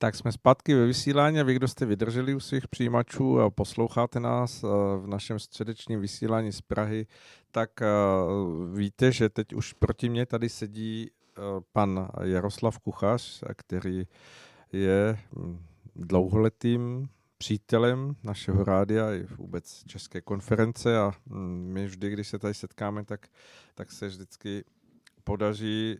Tak jsme zpátky ve vysílání a vy, kdo jste vydrželi u svých přijímačů a posloucháte nás eh, v našem středečním vysílání z Prahy, tak eh, víte, že teď už proti mně tady sedí eh, pan Jaroslav Kuchař, který je hm, dlouholetým přítelem našeho rádia i vůbec České konference a hm, my vždy, když se tady setkáme, tak, tak se vždycky podaří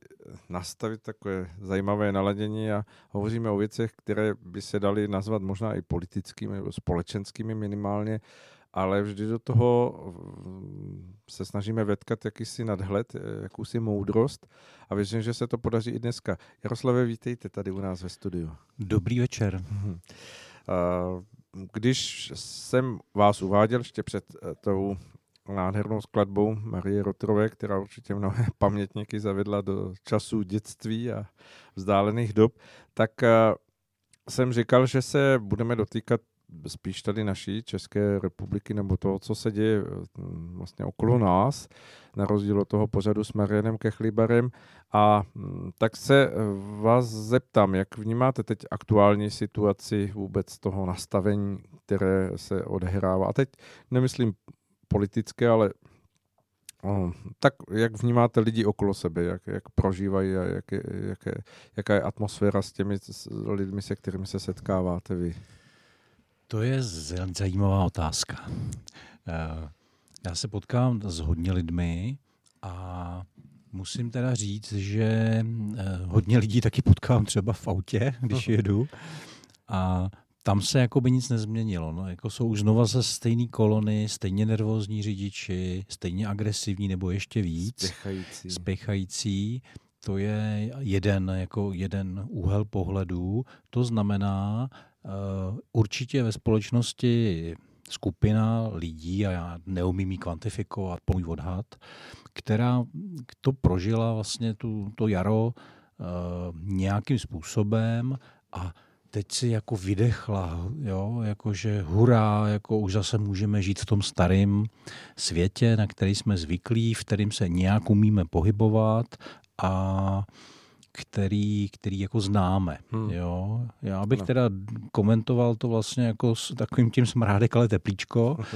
nastavit takové zajímavé naladění a hovoříme o věcech, které by se daly nazvat možná i politickými nebo společenskými minimálně, ale vždy do toho se snažíme vetkat jakýsi nadhled, jakousi moudrost a věřím, že se to podaří i dneska. Jaroslave, vítejte tady u nás ve studiu. Dobrý večer. Když jsem vás uváděl ještě před eh, tou nádhernou skladbou Marie Rotrové, která určitě mnohé pamětníky zavedla do časů dětství a vzdálených dob, tak eh, jsem říkal, že se budeme dotýkat spíš tady naší České republiky nebo toho, co se děje hm, vlastně okolo nás, na rozdíl od toho pořadu s Marianem Kechlibarem. A hm, tak se eh, vás zeptám, jak vnímáte teď aktuální situaci vůbec toho nastavení, které se odehrává. A teď nemyslím politické, ale o, tak jak vnímáte lidi okolo sebe, jak, jak prožívají a jak je, jak je, jaká je atmosféra s těmi s lidmi, se kterými se setkáváte vy? To je zajímavá otázka. Eh, já se potkám s hodně lidmi a musím teda říct, že eh, hodně lidí taky potkám třeba v autě, když jedu. A tam se jako by nic nezměnilo. No, jako jsou už znova ze stejné kolony, stejně nervózní řidiči, stejně agresivní nebo ještě víc. Spěchající. Spěchající. To je jeden, jako jeden úhel pohledu. To znamená, uh, určitě ve společnosti skupina lidí, a já neumím ji kvantifikovat, můj odhad, která to prožila vlastně tu, to jaro uh, nějakým způsobem a teď si jako vydechla, jo, jakože hurá, jako už zase můžeme žít v tom starém světě, na který jsme zvyklí, v kterým se nějak umíme pohybovat a který, který jako známe. Hmm. Jo. Já bych no. teda komentoval to vlastně jako s takovým tím smrádek, ale teplíčko.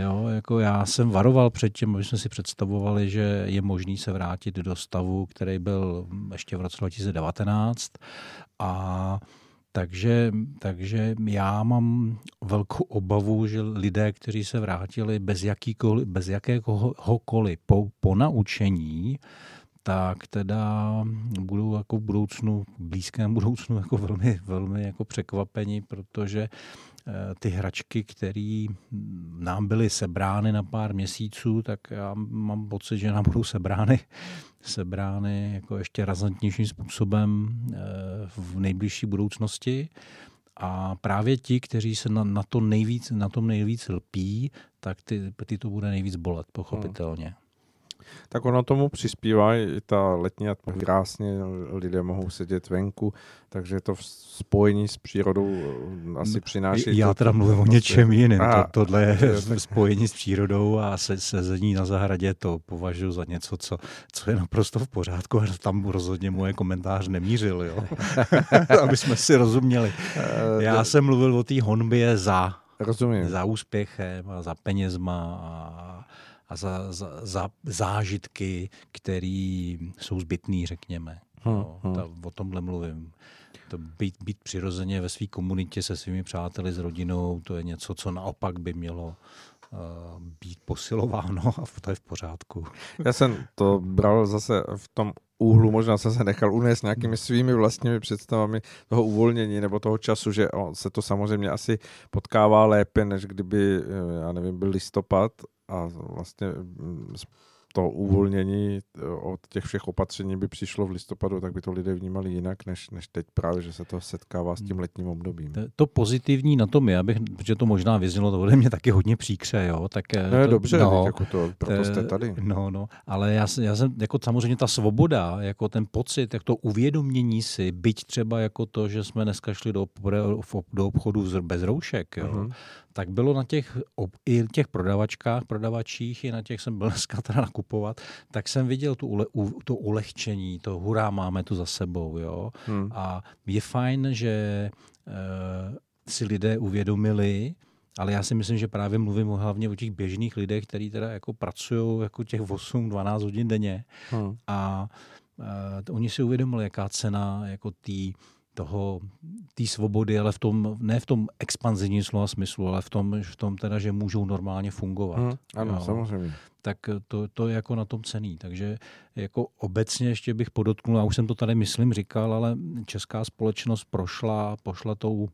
Jo, jako já jsem varoval před tím, aby jsme si představovali, že je možný se vrátit do stavu, který byl ještě v roce 2019 a takže, takže já mám velkou obavu, že lidé, kteří se vrátili bez, jakýkoliv, bez jakéhokoliv po, po naučení, tak teda budou jako v budoucnu, v blízkém budoucnu jako velmi, velmi jako překvapení, protože eh, ty hračky, které nám byly sebrány na pár měsíců, tak já mám pocit, že nám budou sebrány sebrány jako ještě razantnějším způsobem eh, v nejbližší budoucnosti. A právě ti, kteří se na, na, to nejvíc, na tom nejvíc lpí, tak ty, ty to bude nejvíc bolet, pochopitelně. Tak ono tomu přispívá i ta letní atmosféra. Krásně lidé mohou sedět venku, takže to v spojení s přírodou eh, asi přináší... Já teda mluvím o něčem jiném. To, tohle je spojení s přírodou a se, sezení na zahradě to považuji za něco, co, co je naprosto v pořádku. Tam rozhodně moje komentář nemířil, jo? aby jsme si rozuměli. Eh, Já jsem mluvil o té honbě za, Rozumím. za úspěchem a za penězma a a za, za, za zážitky, které jsou zbytné, řekněme. Hmm, no, hmm. Ta, o tomhle mluvím. To být, být přirozeně ve své komunitě se svými přáteli, s rodinou, to je něco, co naopak by mělo uh, být posilováno a to je v pořádku. Já jsem to bral zase v tom úhlu, možná jsem se nechal unést nějakými svými vlastními představami toho uvolnění nebo toho času, že on se to samozřejmě asi potkává lépe, než kdyby, eh, já nevím, byl listopad a vlastně mm, to uvolnění eh, od těch všech opatření by přišlo v listopadu, tak by to lidé vnímali jinak, než, než teď právě, že se to setkává s tím letním obdobím. To, to pozitivní na tom je, abych, protože to možná vyznělo, to ode mě taky hodně příkře, jo, tak... No je to, dobře, no, jako to, proto jste tady. No, no, ale já, já jsem, jako samozřejmě ta svoboda, jako ten pocit, jak to uvědomění si, byť třeba jako to, že jsme dneska šli do, do obchodu bez roušek, jo, uh-huh tak bylo na těch, i těch prodavačkách, prodavačích, i na těch jsem byl dneska teda nakupovat, tak jsem viděl tu, ule, u, to ulehčení, to hurá, máme tu za sebou. Jo? Hmm. A je fajn, že uh, si lidé uvědomili, ale já si myslím, že právě mluvím hlavně o těch běžných lidech, kteří teda jako pracují jako těch 8-12 hodin denně. Hmm. A uh, oni si uvědomili, jaká cena jako tý, toho, té svobody, ale v tom, ne v tom expanzivním slova smyslu, ale v tom, v tom teda, že můžou normálně fungovat. Hmm, ano, jo. samozřejmě. Tak to, to je jako na tom cený. Takže jako obecně ještě bych podotknul, a už jsem to tady myslím říkal, ale česká společnost prošla, pošla tou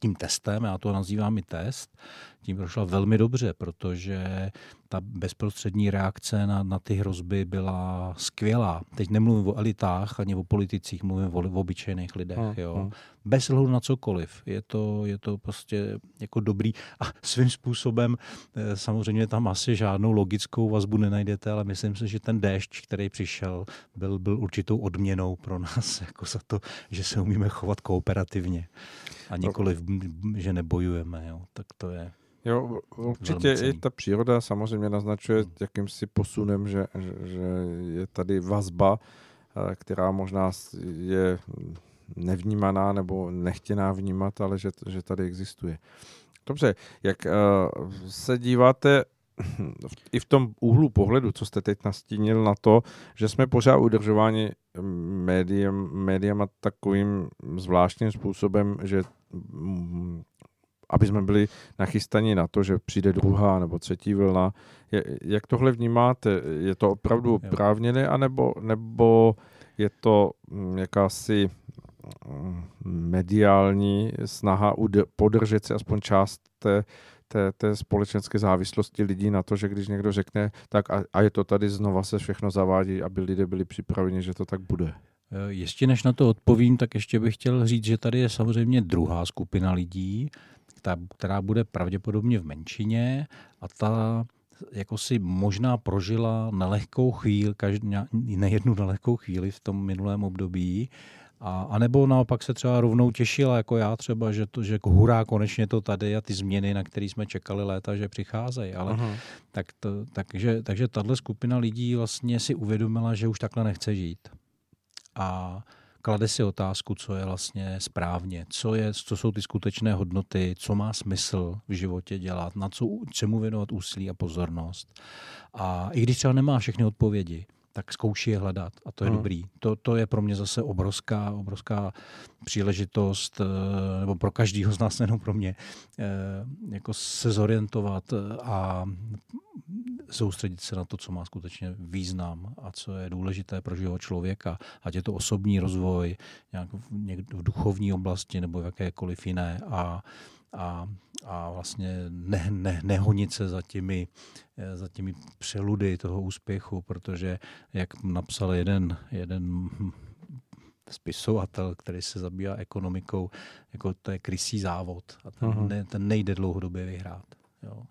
tím testem, já to nazývám i test, tím prošla velmi dobře, protože ta bezprostřední reakce na, na ty hrozby byla skvělá. Teď nemluvím o elitách ani o politicích, mluvím o, o obyčejných lidech. Hmm, jo. Hmm. Bez hledu na cokoliv. Je to, je to prostě jako dobrý. A svým způsobem eh, samozřejmě tam asi žádnou logickou vazbu nenajdete, ale myslím si, že ten déšť, který přišel, byl, byl určitou odměnou pro nás jako za to, že se umíme chovat kooperativně a nikoliv, že nebojujeme. Jo. Tak to je Jo, určitě i ta příroda samozřejmě naznačuje hmm. jakýmsi posunem, že, že, je tady vazba, eh, která možná je nevnímaná nebo nechtěná vnímat, ale že, že tady existuje. Dobře, jak uh, se díváte i v tom úhlu pohledu, co jste teď nastínil na to, že jsme pořád udržováni médiem, médiama takovým zvláštním způsobem, že aby jsme byli nachystaní na to, že přijde druhá nebo třetí vlna. Jak tohle vnímáte? Je to opravdu oprávněné, anebo nebo je to mm, jakási mm, mediální snaha podržet si aspoň část té, té, té společenské závislosti lidí na to, že když někdo řekne, tak a, a je to tady znova se všechno zavádí, aby lidé byli připraveni, že to tak bude. Ještě než na to odpovím, tak ještě bych chtěl říct, že tady je samozřejmě druhá skupina lidí, ta, která bude pravděpodobně v menšině a ta jako si možná prožila nelehkou chvíli, každý, nejednu nelehkou chvíli v tom minulém období, a, a nebo naopak se třeba rovnou těšila, jako já třeba, že to, že jako hurá, konečně to tady a ty změny, na které jsme čekali léta, že přicházejí. Ale Aha. tak to, takže, takže tahle skupina lidí vlastně si uvědomila, že už takhle nechce žít. A klade si otázku, co je vlastně správně, co, je, co jsou ty skutečné hodnoty, co má smysl v životě dělat, na co, čemu věnovat úsilí a pozornost. A i když třeba nemá všechny odpovědi, tak zkouší je hledat a to je hmm. dobrý. To, to je pro mě zase obrovská, obrovská příležitost, eh, nebo pro každého z nás, nejenom pro mě, eh, jako se zorientovat a soustředit se na to, co má skutečně význam a co je důležité pro život člověka, ať je to osobní rozvoj, nějak v, v duchovní oblasti nebo v jakékoliv jiné a a, a vlastně ne, ne, nehonit se za těmi, za těmi přeludy toho úspěchu, protože jak napsal jeden, jeden spisovatel, který se zabývá ekonomikou, jako to je krysí závod a ten, ne, ten nejde dlouhodobě vyhrát. Jo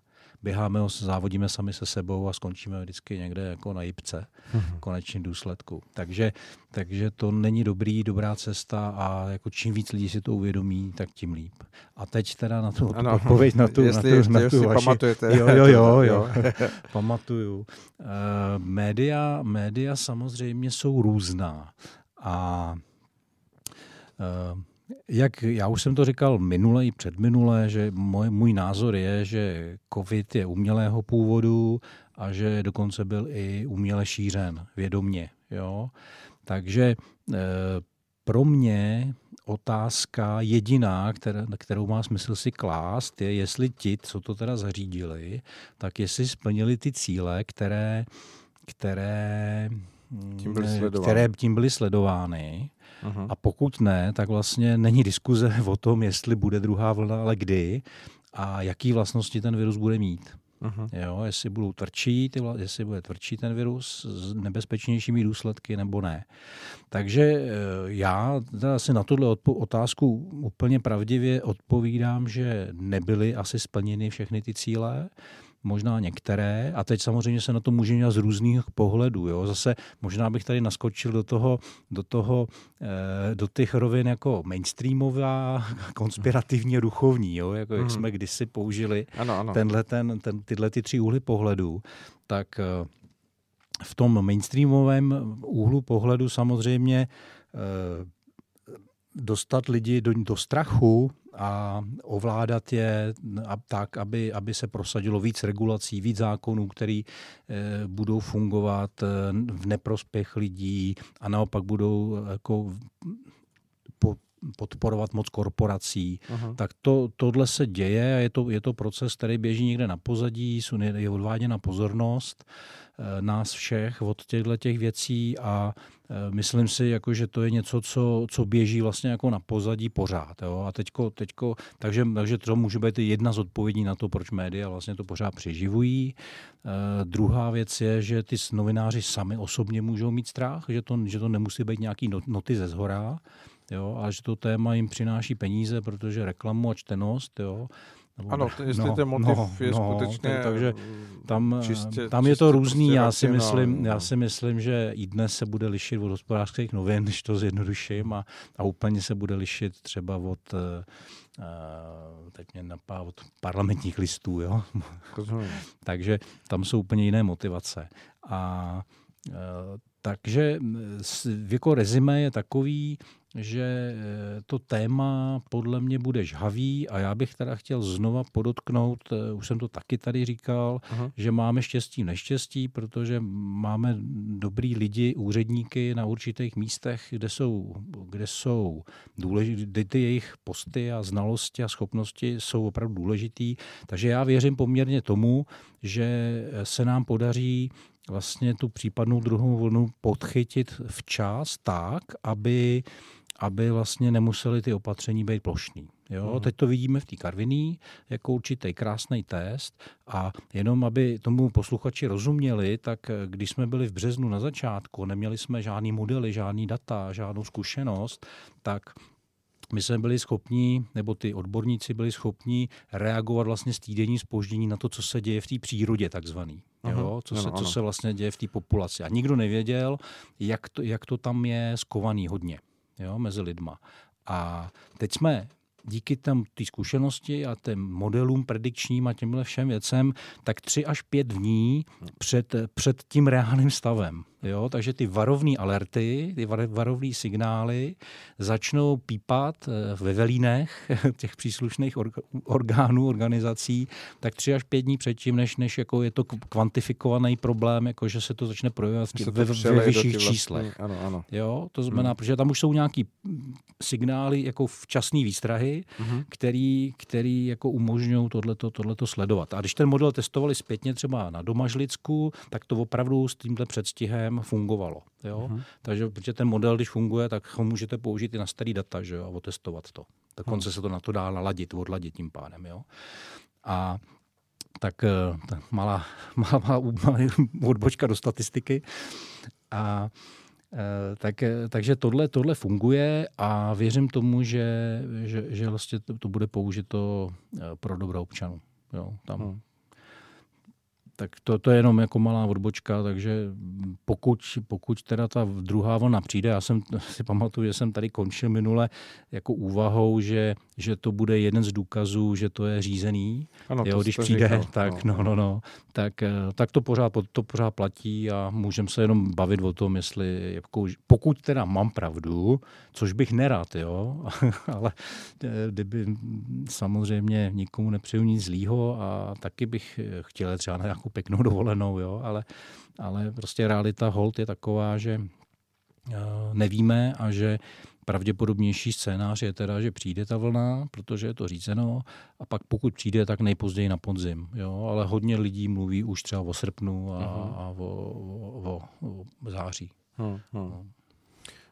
běháme, závodíme sami se sebou a skončíme vždycky někde jako na jipce v konečném důsledku. Takže, takže to není dobrý, dobrá cesta a jako čím víc lidí si to uvědomí, tak tím líp. A teď teda na tu ano, odpověď na tu, jestli, na tu, na tu vaši... pamatujete. Jo, jo, jo, jo. pamatuju. Uh, média, média samozřejmě jsou různá a uh, jak já už jsem to říkal minule i předminule, že můj, můj názor je, že COVID je umělého původu a že dokonce byl i uměle šířen vědomně. Jo? Takže e, pro mě otázka jediná, která, kterou má smysl si klást, je, jestli ti, co to teda zařídili, tak jestli splnili ty cíle, které, které, tím byly které tím byly sledovány Aha. A pokud ne, tak vlastně není diskuze o tom, jestli bude druhá vlna, ale kdy a jaký vlastnosti ten virus bude mít. Aha. Jo, jestli budou tvrdší, ty, jestli bude tvrdší ten virus s nebezpečnějšími důsledky nebo ne. Takže eh, já teda si na tuhle otázku úplně pravdivě odpovídám, že nebyly asi splněny všechny ty cíle. Možná některé, a teď samozřejmě se na to může dělat z různých pohledů. Jo. Zase možná bych tady naskočil do toho, do toho, eh, do těch rovin jako mainstreamová, konspirativně duchovní, jo, jako jak hmm. jsme kdysi použili ano, ano. Tenhle, ten, ten, tyhle ty tři úhly pohledů, tak eh, v tom mainstreamovém úhlu pohledu samozřejmě dostat lidi do, do strachu a ovládat je tak, aby, aby se prosadilo víc regulací, víc zákonů, které e, budou fungovat e, v neprospěch lidí a naopak budou jako po, podporovat moc korporací. Aha. Tak to, tohle se děje a je to, je to proces, který běží někde na pozadí, je odváděna pozornost. Eh, nás všech od těchto těch věcí a eh, myslím si, jako, že to je něco, co, co běží vlastně jako na pozadí pořád. Jo? A teďko, teďko, takže, takže to může být jedna z odpovědí na to, proč média vlastně to pořád přeživují. Uh, druhá věc je, že ty novináři sami osobně můžou mít strach, že to, že to nemusí být nějaký noty ze zhora, jo? a že to téma jim přináší peníze, protože reklamu a čtenost, jo? Ano, jestli no, ten motiv no, je no, skutečně tak, takže tam, čistě, tam je to různý. Prostě já si, myslím, já si myslím, že i dnes se bude lišit od hospodářských novin, když to zjednoduším, a, a úplně se bude lišit třeba od, uh, teď mě napá, od parlamentních listů. Jo? takže tam jsou úplně jiné motivace. A uh, takže jako rezime je takový, že eh, to téma podle mě bude žhavý a já bych teda chtěl znova podotknout, eh, už jsem to taky tady říkal, Aha. že máme štěstí neštěstí, protože máme dobrý lidi, úředníky na určitých místech, kde jsou, kde jsou důležité, ty jejich posty a znalosti a schopnosti jsou opravdu důležitý. Takže já věřím poměrně tomu, že se nám podaří vlastně tu případnou druhou vlnu podchytit včas tak, aby aby vlastně nemuseli ty opatření být plošný. Jo? Mm. Teď to vidíme v té Karviní jako určitý krásný test a jenom, aby tomu posluchači rozuměli, tak když jsme byli v březnu na začátku, neměli jsme žádný modely, žádný data, žádnou zkušenost, tak my jsme byli schopni, nebo ty odborníci byli schopni reagovat vlastně s týdenní spoždění na to, co se děje v té přírodě takzvaný. Jo? Co, se, co se vlastně děje v té populaci. A nikdo nevěděl, jak to, jak to tam je skovaný hodně jo, mezi lidma. A teď jsme díky té zkušenosti a těm modelům predikčním a těmhle všem věcem, tak tři až pět dní před, před tím reálným stavem Jo? Takže ty varovné alerty, ty varovné signály začnou pípat eh, ve velínech těch příslušných orgánů, organizací, tak tři až pět dní předtím, než, než jako je to kvantifikovaný problém, jako že se to začne projevovat ve, ve vyšších číslech. Ano, ano. Jo? To znamená, hmm. protože tam už jsou nějaký signály jako včasné výstrahy, hmm. který, který jako umožňují tohleto, tohleto sledovat. A když ten model testovali zpětně třeba na Domažlicku, tak to opravdu s tímhle předstihem systém fungovalo. Jo? Uh-huh. Takže protože ten model, když funguje, tak ho můžete použít i na starý data že jo? a otestovat to. Dokonce uh-huh. se to na to dá naladit, odladit tím pádem. Jo? A tak eh, malá, malá, malá, malá odbočka do statistiky. A eh, tak, eh, takže tohle, tohle funguje a věřím tomu, že, že, že vlastně to, to bude použito pro dobro občanů. Jo, tam, hmm. Tak to, to je jenom jako malá odbočka, takže pokud, pokud teda ta druhá vlna přijde, já jsem si pamatuju, že jsem tady končil minule jako úvahou, že, že to bude jeden z důkazů, že to je řízený. Ano, jo, když přijde, říkal. tak no, no, no, no, tak, eh, tak to, pořád, to pořád platí a můžeme se jenom bavit o tom, jestli jako, pokud teda mám pravdu, což bych nerad, jo, ale eh, kdyby samozřejmě nikomu nepřeju nic zlýho a taky bych chtěl třeba na nějakou pěknou dovolenou, jo, ale, ale prostě realita hold je taková, že eh, nevíme a že pravděpodobnější scénář je teda, že přijde ta vlna, protože je to řízeno a pak pokud přijde, tak nejpozději na podzim. Jo? Ale hodně lidí mluví už třeba o srpnu a, uh-huh. a o, o, o, o září. Uh-huh. No.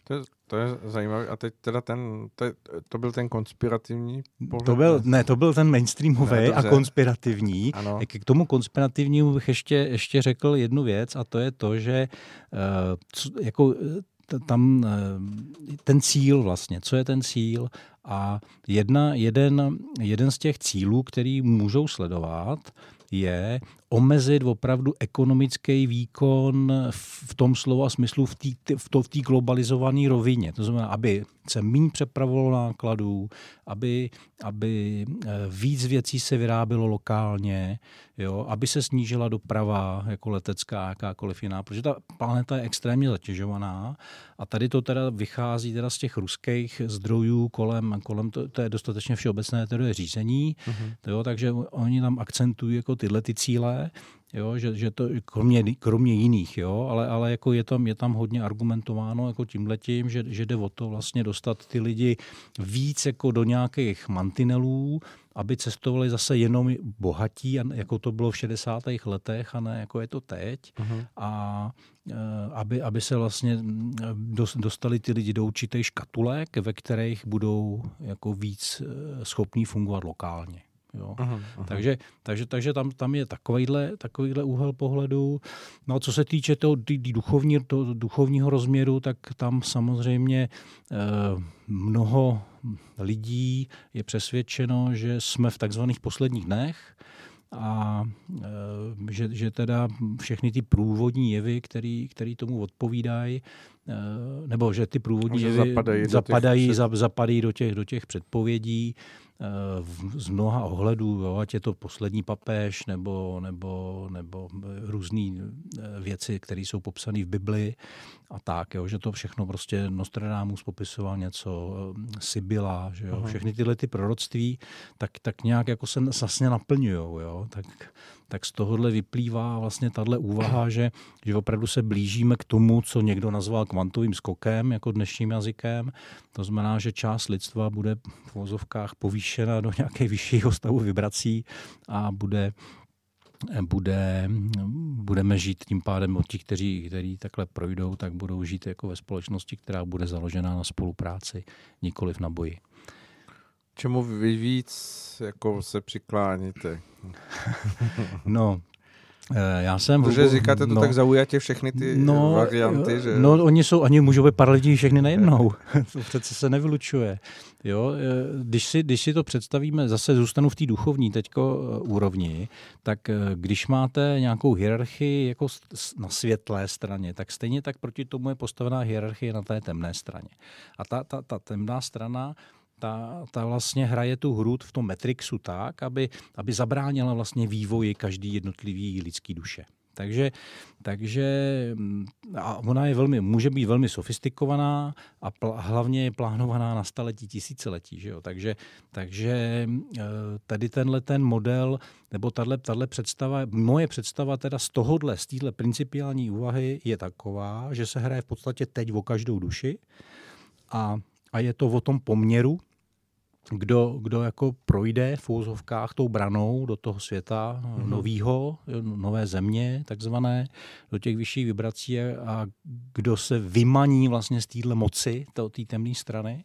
To je, to je zajímavé. A teď teda ten, to, to byl ten konspirativní pohled? To byl, ne, to byl ten mainstreamový a konspirativní. Ano. K tomu konspirativnímu bych ještě, ještě řekl jednu věc a to je to, že uh, jako tam eh, ten cíl vlastně, co je ten cíl a jedna, jeden, jeden z těch cílů, který můžou sledovat, je omezit opravdu ekonomický výkon v tom slova smyslu v té v to, v globalizované rovině. To znamená, aby se méně přepravovalo nákladů, aby, aby eh, víc věcí se vyrábělo lokálně, jo, aby se snížila doprava jako letecká, jakákoliv jiná, protože ta planeta je extrémně zatěžovaná a tady to teda vychází teda z těch ruských zdrojů kolem, kolem to, to je dostatečně všeobecné teorie řízení, uh-huh. jo, takže oni tam akcentují jako tyhle ty cíle, jo, že, že to kromě, kromě jiných, jo, ale, ale jako je, tam, je tam hodně argumentováno jako tímhletím, že, že jde o to vlastně dostat ty lidi víc jako do nějakých mantinelů, aby cestovali zase jenom bohatí, jako to bylo v 60. letech a ne jako je to teď. Uh-huh. A e, aby, aby se vlastně dostali ty lidi do určitých škatulek, ve kterých budou jako víc e, schopní fungovat lokálně. Jo. Aha, aha. Takže, takže, takže tam, tam je takovýhle, takovýhle úhel pohledu. No a co se týče toho duchovní, toho duchovního rozměru, tak tam samozřejmě eh, mnoho lidí je přesvědčeno, že jsme v takzvaných posledních dnech a e, že, že teda všechny ty průvodní jevy, který, který tomu odpovídají, e, nebo že ty průvodní jevy zapadají, zapadají, do těch, zapadají do těch, do těch předpovědí, z mnoha ohledů, jo, ať je to poslední papež nebo, nebo, nebo různé eh, věci, které jsou popsané v Bibli a tak, jo, že to všechno prostě Nostradamus popisoval něco, eh, Sibila, že jo, všechny tyhle ty proroctví, tak, tak nějak jako se vlastně naplňují, jo, tak tak z tohohle vyplývá vlastně tahle úvaha, že, že opravdu se blížíme k tomu, co někdo nazval kvantovým skokem, jako dnešním jazykem. To znamená, že část lidstva bude v vozovkách povýšena do nějaké vyššího stavu vibrací a bude bude, budeme žít tím pádem od těch, kteří, kteří takhle projdou, tak budou žít jako ve společnosti, která bude založená na spolupráci, nikoliv na boji. Čemu vy víc jako se přikláníte? no, já jsem... Protože říkáte to no, tak zaujatě všechny ty no, varianty, že... No, oni jsou, ani můžou být paralelní všechny najednou. to přece se nevylučuje. Jo, eh, když si, když si to představíme, zase zůstanu v té duchovní teďko eh, úrovni, tak když máte nějakou hierarchii jako na světlé straně, tak stejně tak proti tomu je postavená hierarchie na té temné straně. A ta, ta, ta temná strana ta, ta vlastně hraje tu hru v tom Matrixu tak, aby, aby zabránila vlastně vývoji každý jednotlivý lidský duše. Takže, takže mm, a ona je velmi, může být velmi sofistikovaná a pl, hlavně je plánovaná na staletí, tisíciletí. Že jo? Takže, takže e, tady tenhle ten model, nebo tahle, tahle představa, moje představa teda z tohohle, z téhle principiální úvahy je taková, že se hraje v podstatě teď o každou duši a, a je to o tom poměru, kdo, kdo jako projde v úzovkách tou branou do toho světa mm-hmm. novýho, nové země takzvané, do těch vyšších vibrací a kdo se vymaní vlastně z téhle moci, té temné strany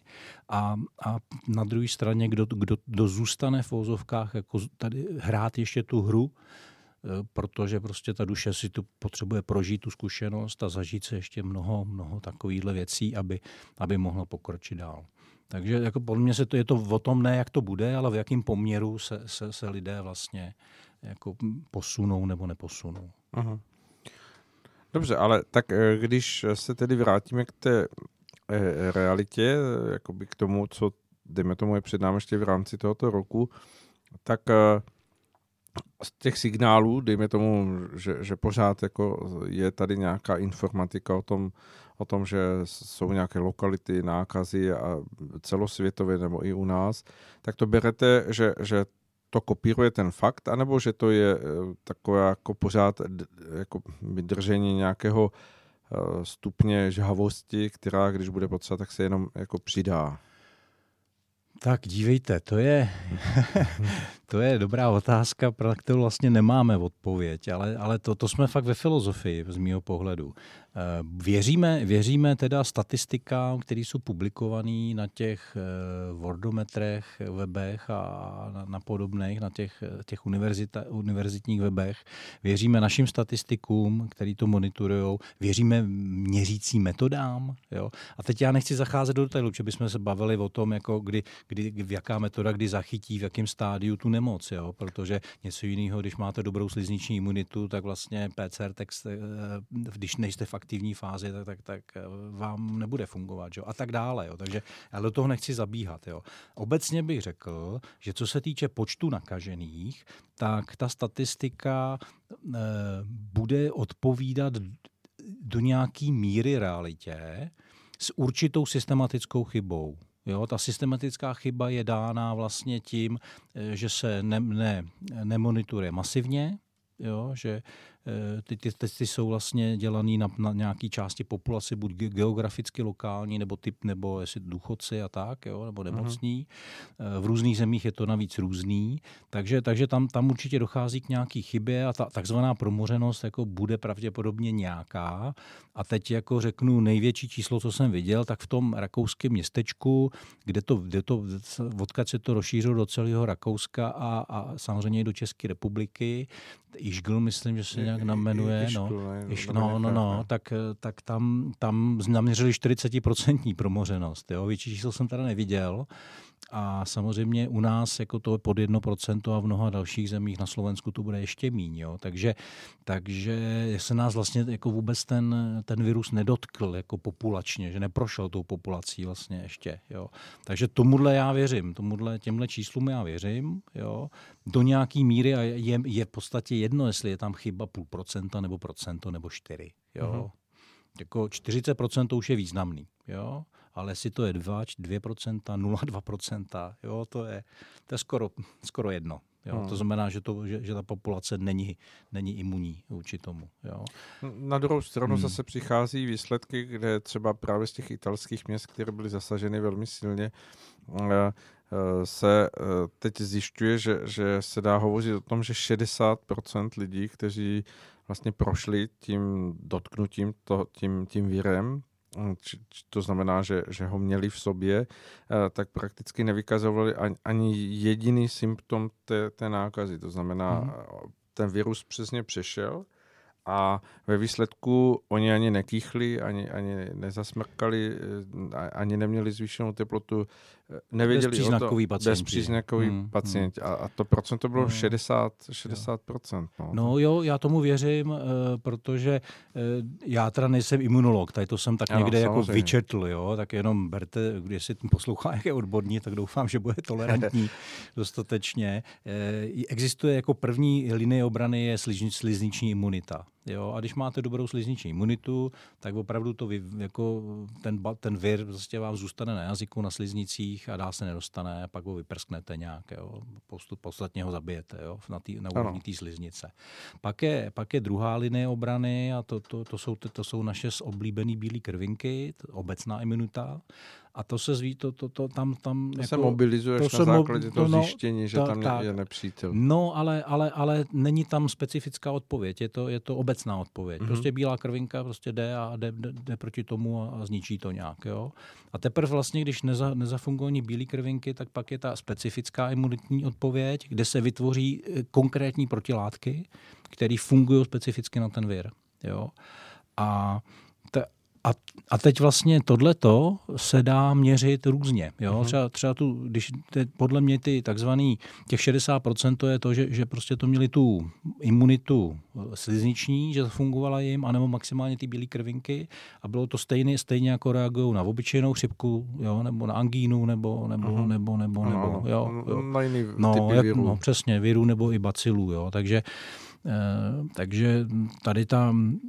a, a na druhé straně, kdo, kdo, kdo zůstane v úzovkách jako tady hrát ještě tu hru, e, protože prostě ta duše si tu potřebuje prožít tu zkušenost a zažít se ještě mnoho, mnoho takovýchhle věcí, aby, aby mohla pokročit dál. Takže jako podle mě se to, je to o tom ne, jak to bude, ale v jakém poměru se, se, se lidé vlastně jako posunou nebo neposunou. Aha. Dobře, ale tak eh, když se tedy vrátíme k té eh, realitě, jakoby k tomu, co dejme tomu je před námi ještě v rámci tohoto roku, tak eh, z těch signálů, dejme tomu, že, že pořád jako je tady nějaká informatika o tom, o tom, že jsou nějaké lokality, nákazy a celosvětově nebo i u nás, tak to berete, že, že to kopíruje ten fakt, anebo že to je eh, takové jako pořád jako držení nějakého eh, stupně žhavosti, která když bude potřeba, tak se jenom jako přidá. Tak dívejte, to je, to je dobrá otázka, pro kterou vlastně nemáme odpověď, ale, ale to, to jsme fakt ve filozofii z mého pohledu. Eh, věříme, věříme teda statistikám, které jsou publikované na těch eh, wordometrech, webech a na, na podobných, na těch, těch univerzita, univerzitních webech. Věříme našim statistikům, který to monitorují. Věříme měřícím metodám. Jo? A teď já nechci zacházet do detailu, že bychom se bavili o tom, jako kdy, kdy, jaká metoda kdy zachytí, v jakém stádiu. Tu nemoc, jo? protože něco jiného, když máte dobrou slizniční imunitu, tak vlastně PCR text, eh, když nejste v aktivní fázi, tak, tak, tak eh, vám nebude fungovat jo? a tak dále. Jo? Takže já do toho nechci zabíhat. Jo? Obecně bych řekl, že co se týče počtu nakažených, tak ta statistika e, bude odpovídat do nějaké míry realitě s určitou systematickou chybou. Jo, ta systematická chyba je dána vlastně tím, eh, že se ne, ne, nemonitoruje masivně, jo, že ty, ty testy jsou vlastně dělané na, na nějaké části populace, buď geograficky lokální, nebo typ, nebo jestli důchodci a tak, jo, nebo mhm. nemocní. Uh-huh. V různých zemích je to navíc různý, takže, takže tam, tam určitě dochází k nějaký chybě a ta takzvaná promořenost jako bude pravděpodobně nějaká. A teď jako řeknu největší číslo, co jsem viděl, tak v tom rakouském městečku, kde to, kde to odkud se to rozšířilo do celého Rakouska a, a samozřejmě i do České republiky, Ižgl, myslím, že se nějak namenuje. No, Iš, no, no, no, tak, tak tam, tam naměřili 40% promořenost. Jo. Větší číslo jsem teda neviděl. A samozřejmě u nás jako to je pod 1% a v mnoha dalších zemích na Slovensku to bude ještě míň. Jo. Takže, takže se nás vlastně jako vůbec ten, ten virus nedotkl jako populačně, že neprošel tou populací vlastně ještě. Jo. Takže tomuhle já věřím, tomuhle, těmhle číslům já věřím. Jo. Do nějaký míry a je, je v podstatě jedno, jestli je tam chyba půl procenta nebo procento nebo čtyři. Jo. Mm-hmm. Jako 40% to už je významný. Jo ale jestli to je 2, 2%, 0,2%, jo, to je, to je skoro, skoro jedno. Jo? Hmm. To znamená, že, to, že, že ta populace není, není imunní vůči tomu. Jo? Na druhou stranu hmm. zase přichází výsledky, kde třeba právě z těch italských měst, které byly zasaženy velmi silně, eh, eh, se eh, teď zjišťuje, že, že se dá hovořit o tom, že 60% lidí, kteří vlastně prošli tím dotknutím, to, tím, tím virem, to znamená, že, že ho měli v sobě, eh, tak prakticky nevykazovali ani jediný symptom té, té nákazy. To znamená, mm. ten virus přesně přešel a ve výsledku oni ani nekýchli, ani, ani nezasmrkali, eh, ani neměli zvýšenou teplotu, nevěděli bezpříznakový o to, bezpříznakový hmm, pacient. Hmm. A, a to procento bylo hmm. 60, 60%. No. no jo, já tomu věřím, uh, protože uh, já teda nejsem imunolog, tady to jsem tak ano, někde jako vyčetl, jo, tak jenom berte, když si poslouchá, jak je odborní, tak doufám, že bude tolerantní dostatečně. Existuje jako první linie obrany je slizniční imunita. Jo, a když máte dobrou slizniční imunitu, tak opravdu to vy, jako ten, ten vir prostě vám zůstane na jazyku, na sliznicích a dál se nedostane, a pak ho vyprsknete nějak, jo, postup, podstatně ho zabijete jo, na, tý, na úrovni té sliznice. Pak je, pak je druhá linie obrany a to, to, to, jsou, to jsou naše oblíbené bílé krvinky, obecná imunita a to se zví, to, to, to tam, tam to jako, se mobilizuješ to na základě toho no, zjištění, že ta, tam tak, je nepřítel. No, ale, ale, ale není tam specifická odpověď, je to, je to obecná odpověď. Mm-hmm. Prostě bílá krvinka prostě jde a jde, jde, jde proti tomu a, a zničí to nějak. Jo? A teprve vlastně, když neza, nezafungují bílé krvinky, tak pak je ta specifická imunitní odpověď, kde se vytvoří eh, konkrétní protilátky, které fungují specificky na ten vir. Jo? A a, a teď vlastně tohleto se dá měřit různě. Jo? Uh-huh. Třeba, třeba tu, když te, podle mě ty takzvaný, těch 60% to je to, že, že prostě to měli tu imunitu slizniční, že fungovala jim, anebo maximálně ty bílé krvinky a bylo to stejné, stejně jako reagují na obyčejnou chřipku, jo? nebo na angínu, nebo, nebo, uh-huh. nebo, nebo, nebo, no, jo, jo. Na jiný no, typy jak, no, přesně, viru nebo i bacilů, jo? Takže, eh, takže tady tam,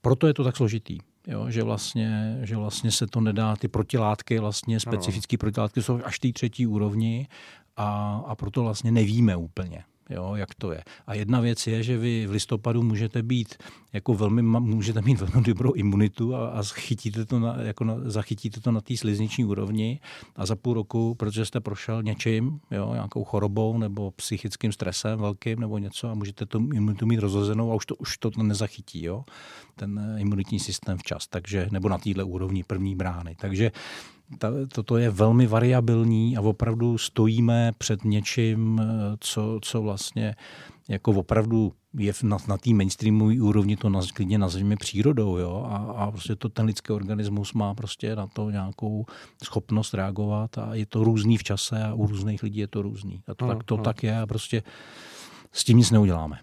proto je to tak složitý. Jo, že, vlastně, že vlastně se to nedá, ty protilátky, vlastně specifické protilátky jsou až té třetí úrovni a, a proto vlastně nevíme úplně jo, jak to je. A jedna věc je, že vy v listopadu můžete být jako velmi, můžete mít velmi dobrou imunitu a, a chytíte to na, jako na, zachytíte to na té slizniční úrovni a za půl roku, protože jste prošel něčím, jo, nějakou chorobou nebo psychickým stresem velkým nebo něco a můžete tu imunitu mít rozhozenou a už to, už to nezachytí, jo, ten imunitní systém včas, takže, nebo na téhle úrovni první brány. Takže ta, toto je velmi variabilní a opravdu stojíme před něčím, co, co vlastně jako opravdu je na, na té mainstreamové úrovni to naz, klidně nazveme přírodou, jo, a, a prostě to ten lidský organismus má prostě na to nějakou schopnost reagovat a je to různý v čase a u různých lidí je to různý. A to, hmm, tak, to hmm. tak je a prostě s tím nic neuděláme.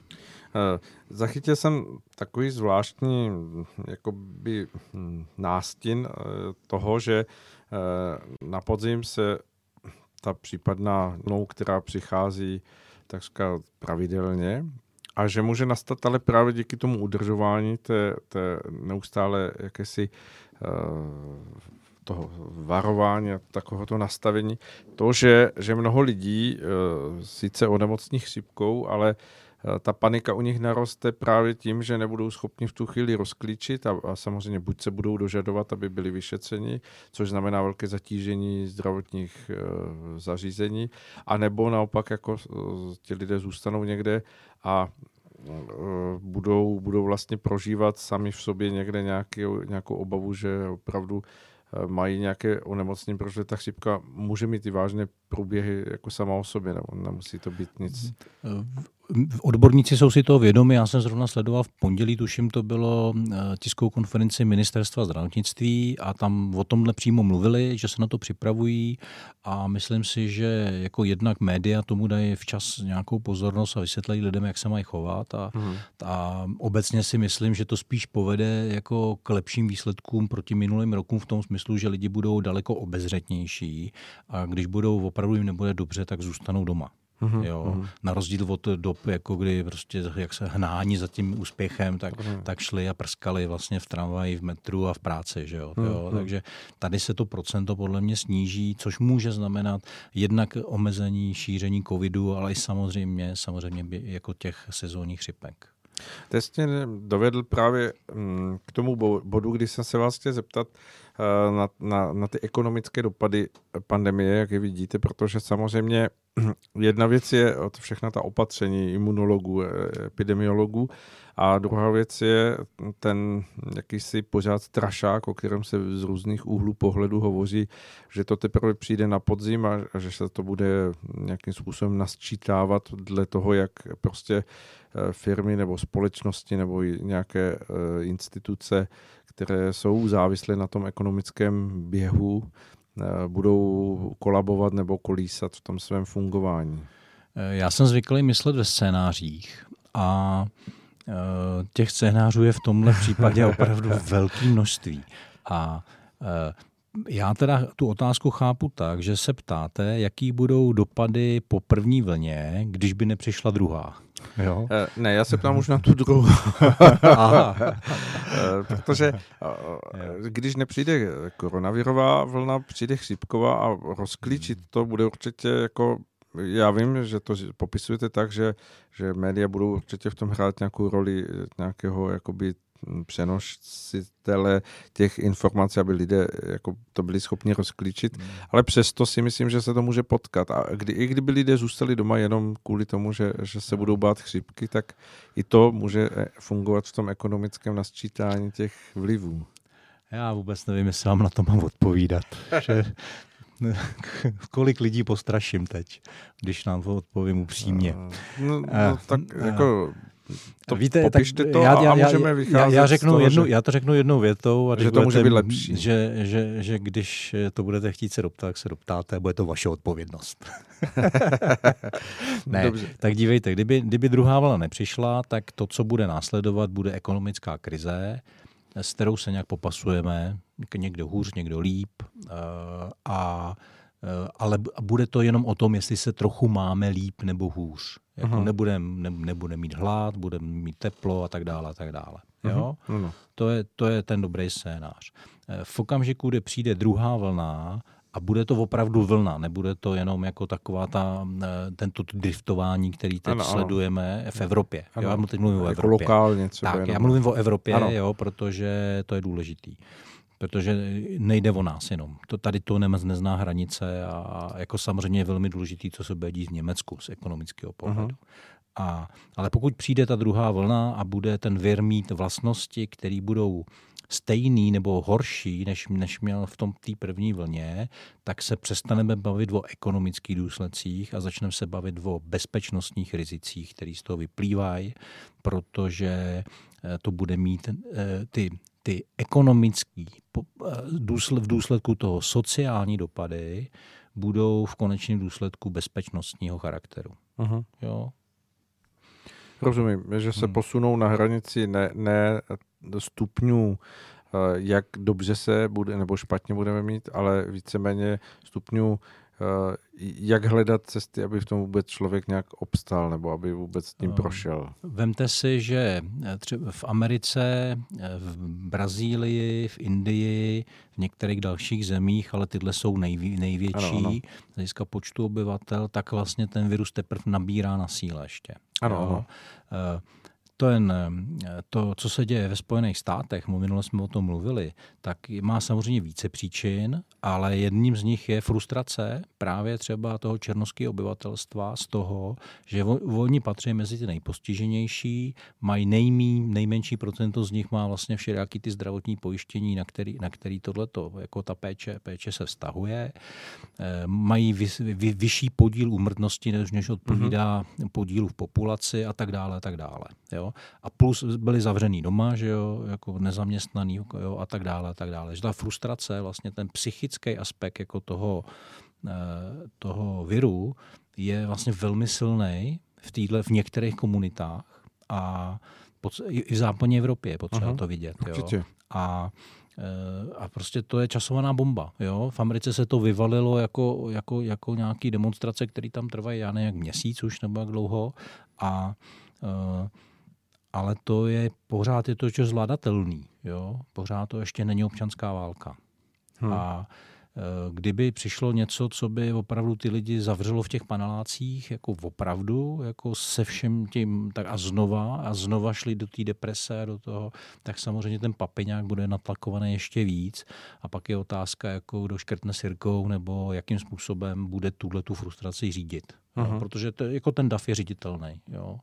Eh, zachytil jsem takový zvláštní jakoby hm, nástin eh, toho, že eh, na podzim se ta případná mnou, která přichází takřka pravidelně, a že může nastat ale právě díky tomu udržování té, té neustále jakési toho varování a takovéhoto nastavení, to, že, že mnoho lidí sice onemocní chřipkou, ale Eh, ta panika u nich naroste právě tím, že nebudou schopni v tu chvíli rozklíčit a, a samozřejmě buď se budou dožadovat, aby byli vyšetřeni, což znamená velké zatížení zdravotních e, zařízení, anebo naopak jako e, ti lidé zůstanou někde a budou, budou vlastně prožívat sami v sobě někde nějaký, nějakou obavu, že opravdu mají nějaké onemocnění, protože ta chřipka může mít i vážné průběhy jako sama o sobě, nebo nemusí to být nic. Odborníci jsou si toho vědomi, já jsem zrovna sledoval v pondělí, tuším, to bylo eh, tiskovou konferenci ministerstva zdravotnictví a tam o tomhle přímo mluvili, že se na to připravují a myslím si, že jako jednak média tomu dají včas nějakou pozornost a vysvětlejí lidem, jak se mají chovat a, hmm. a obecně si myslím, že to spíš povede jako k lepším výsledkům proti minulým rokům v tom smyslu, že lidi budou daleko obezřetnější a když budou opravdu jim nebude dobře, tak zůstanou doma. Mm-hmm. Jo, mm-hmm. Na rozdíl od dob, jako kdy prostě, jak se hnání za tím úspěchem, tak, mm-hmm. tak šli a prskali vlastně v tramvaji, v metru a v práci. Že jo? Mm-hmm. jo? Takže tady se to procento podle mě sníží, což může znamenat jednak omezení šíření covidu, ale i samozřejmě, samozřejmě jako těch sezónních chřipek. Teď mě dovedl právě mm, k tomu bodu, kdy jsem se vás chtěl zeptat, na, na, na ty ekonomické dopady pandemie, jak je vidíte, protože samozřejmě jedna věc je od všechna ta opatření imunologů, eh, epidemiologů a druhá věc je ten jakýsi pořád strašák, o kterém se z různých úhlů pohledu hovoří, že to teprve přijde na podzim a, a že se to bude nějakým způsobem nasčítávat dle toho, jak prostě eh, firmy nebo společnosti nebo nějaké instituce které jsou závislé na tom ekonomickém běhu, eh, budou kolabovat nebo kolísat v tom svém fungování? Eh, já jsem zvyklý myslet ve scénářích a eh, těch scénářů je v tomhle případě opravdu velké množství. A já teda tu otázku chápu tak, že se ptáte, jaký budou dopady po první vlně, když by nepřišla druhá. Jo? Eh, ne, já se ptám už na tu druhou. Aha. Eh, protože eh, když nepřijde koronavirová vlna, přijde chřipková a rozklíčit to bude určitě jako já vím, že to popisujete tak, že, že média budou určitě v tom hrát nějakou roli nějakého jakoby přenositele těch informací, aby lidé jako to byli schopni rozklíčit, hmm. ale přesto si myslím, že se to může potkat. A kdy, i kdyby lidé zůstali doma jenom kvůli tomu, že, že se budou bát chřipky, tak i to může eh, fungovat v tom ekonomickém nasčítání těch vlivů. Já vůbec nevím, jestli vám na to mám odpovídat. že kolik lidí postraším teď, když nám to odpovím upřímně. No, no, no tak jako to Víte, popište tak to já, já, a můžeme vycházet já, já, řeknu toho, jednu, že... já to řeknu jednou větou. A že to může být lepší. Že, že, že když to budete chtít se doptat, tak se doptáte a bude to vaše odpovědnost. ne, Dobře. tak dívejte, kdyby, kdyby druhá vlna nepřišla, tak to, co bude následovat, bude ekonomická krize, s kterou se nějak popasujeme, někdo hůř, někdo líp eh, a Eh, ale bude to jenom o tom, jestli se trochu máme líp nebo hůř. Jako nebudeme ne, nebude mít hlad, budeme mít teplo a tak dále a tak dále. Jo? Uh-huh. To, je, to je ten dobrý scénář. Eh, v okamžiku, kdy přijde druhá vlna, a bude to opravdu vlna, nebude to jenom jako taková ta, eh, tento driftování, který teď ano, sledujeme ano. v Evropě. Ano. Jo, já teď mluvím jako o Evropě. Lokálně třeba tak, jenom. já mluvím o Evropě, jo, protože to je důležitý protože nejde o nás jenom. To, tady to nezná hranice a jako samozřejmě je velmi důležitý, co se bude dít v Německu z ekonomického pohledu. Uh-huh. A, ale pokud přijde ta druhá vlna a bude ten vir mít vlastnosti, které budou stejný nebo horší, než, než měl v tom té první vlně, tak se přestaneme bavit o ekonomických důsledcích a začneme se bavit o bezpečnostních rizicích, které z toho vyplývají, protože eh, to bude mít eh, ty, ty ekonomické v důsledku toho sociální dopady budou v konečném důsledku bezpečnostního charakteru. Uh-huh. Jo, Rozumím, že se hmm. posunou na hranici ne, ne stupňů, eh, jak dobře se bude nebo špatně budeme mít, ale víceméně stupňů, eh, jak hledat cesty, aby v tom vůbec člověk nějak obstal nebo aby vůbec tím eh, prošel. Vemte si, že třeba v Americe, v Brazílii, v Indii, v některých dalších zemích, ale tyhle jsou nejví, největší z hlediska počtu obyvatel, tak vlastně ten virus teprve nabírá na síle ještě. Ano, ano. Eh, ten, to, co se děje ve Spojených státech, minule jsme o tom mluvili, tak má samozřejmě více příčin, ale jedním z nich je frustrace právě třeba toho černovského obyvatelstva z toho, že oni patří mezi ty nejpostiženější, mají nejmí, nejmenší procento z nich má vlastně všelijaký ty zdravotní pojištění, na který, na který tohleto, jako ta péče, péče se vztahuje, eh, mají vy, vy, vyšší podíl úmrtnosti, než, než odpovídá mm-hmm. podílu v populaci a tak dále, a tak dále. Jo? A plus byli zavřený doma, že jo, jako nezaměstnaný jo, a tak dále, a tak dále. Že ta frustrace, vlastně ten psychický aspekt jako toho, eh, toho viru je vlastně velmi silný v, týhle, v některých komunitách a i v západní Evropě je potřeba uh-huh, to vidět. Jo. A eh, a prostě to je časovaná bomba. Jo? V Americe se to vyvalilo jako, jako, jako nějaký demonstrace, které tam trvají, já nevím, jak měsíc už nebo jak dlouho. A uh, ale to je pořád je to že zvladatelný. Jo? Pořád to ještě není občanská válka. Hmm. A e, kdyby přišlo něco, co by opravdu ty lidi zavřelo v těch panelácích, jako opravdu, jako se všem tím, tak a znova, a znova šli do té deprese, do toho, tak samozřejmě ten papiňák bude natlakovaný ještě víc. A pak je otázka, jako kdo škrtne sirkou, nebo jakým způsobem bude tuhle tu frustraci řídit. Uh-huh. Jo? Protože to, jako ten DAF je ředitelný. Jo?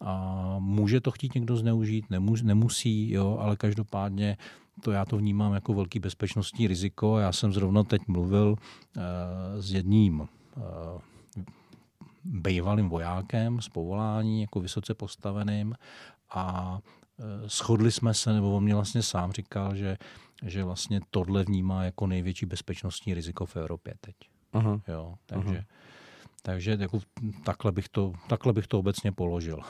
A může to chtít někdo zneužít, nemus, nemusí, jo, ale každopádně to já to vnímám jako velký bezpečnostní riziko. Já jsem zrovna teď mluvil uh, s jedním uh, bývalým vojákem z povolání, jako vysoce postaveným a uh, shodli jsme se, nebo on mě vlastně sám říkal, že, že vlastně tohle vnímá jako největší bezpečnostní riziko v Evropě teď. Uh-huh. Jo, takže, uh-huh. takže jako, takhle, bych to, takhle bych to obecně položil.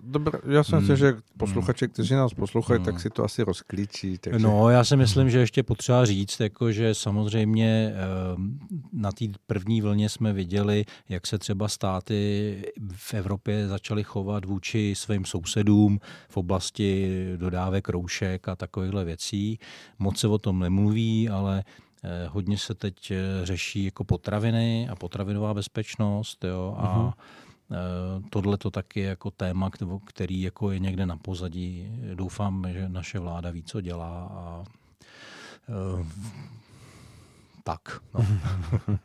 Dobře, já si myslím, hmm. že posluchači, kteří nás poslouchají, hmm. tak si to asi rozklíčí. Takže... No, já si myslím, že ještě potřeba říct, jako, že samozřejmě ehm, na té první vlně jsme viděli, jak se třeba státy v Evropě začaly chovat vůči svým sousedům v oblasti dodávek roušek a takovýchhle věcí. Moc se o tom nemluví, ale eh, hodně se teď eh, řeší jako potraviny a potravinová bezpečnost. Jo, a uh-huh Eh, tohle to taky je jako téma, který jako je někde na pozadí. Doufám, že naše vláda ví, co dělá a uh, tak. No.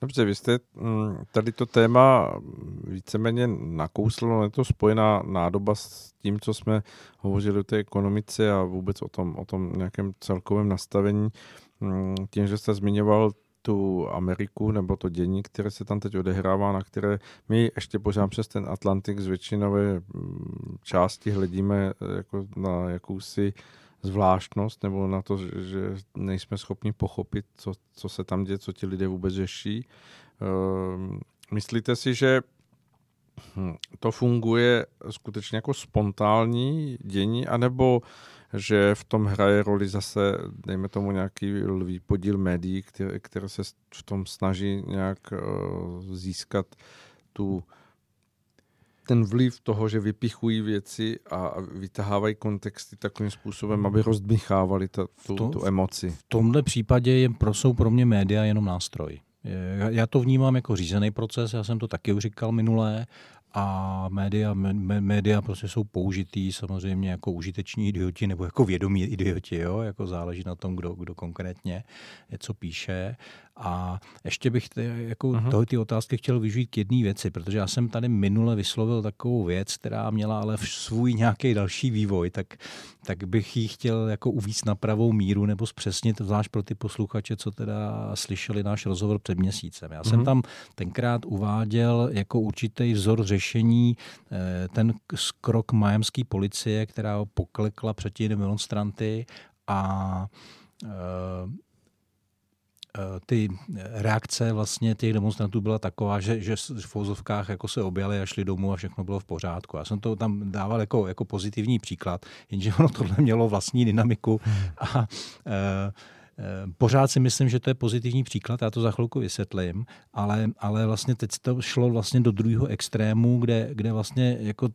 Dobře, vy jste mm, tady to téma víceméně nakouslo, je to spojená nádoba s tím, co jsme hovořili o té ekonomice a vůbec o tom, o tom nějakém celkovém nastavení. Mm, tím, že jste zmiňoval tu Ameriku nebo to dění, které se tam teď odehrává, na které my ještě pořád přes ten Atlantik z většinové mm, části hledíme eh, jako na jakousi zvláštnost nebo na to, že nejsme schopni pochopit, co, co se tam děje, co ti lidé vůbec řeší. Ehm, myslíte si, že hm, to funguje skutečně jako spontánní dění, anebo že v tom hraje roli zase, dejme tomu, nějaký lvý podíl médií, které, které se v tom snaží nějak uh, získat tu ten vliv toho, že vypichují věci a vytahávají kontexty takovým způsobem, aby rozdmíchávali ta, tu, to, tu emoci. V tomhle případě je, pro, jsou pro mě média jenom nástroj. Já to vnímám jako řízený proces, já jsem to taky už říkal minulé, a média, média prostě jsou použitý samozřejmě jako užiteční idioti nebo jako vědomí idioti, jo? jako záleží na tom, kdo, kdo konkrétně co píše. A ještě bych ty, jako uh-huh. tohle ty otázky chtěl využít k jedné věci, protože já jsem tady minule vyslovil takovou věc, která měla ale v svůj nějaký další vývoj, tak, tak bych ji chtěl jako uvíct na pravou míru nebo zpřesnit, zvlášť pro ty posluchače, co teda slyšeli náš rozhovor před měsícem. Já uh-huh. jsem mhm. tam tenkrát uváděl jako určitý vzor řešení eh, ten krok majemské policie, která poklekla před těmi demonstranty a eh, Eh, ty reakce vlastně těch demonstrantů byla taková, že, že v fouzovkách jako se objali a šli domů a všechno bylo v pořádku. Já jsem to tam dával jako, jako pozitivní příklad, jenže ono tohle mělo vlastní dynamiku a e, Pořád si myslím, že to je pozitivní příklad, já to za chvilku vysvětlím, ale, ale vlastně teď to šlo vlastně do druhého extrému, kde, kde vlastně jako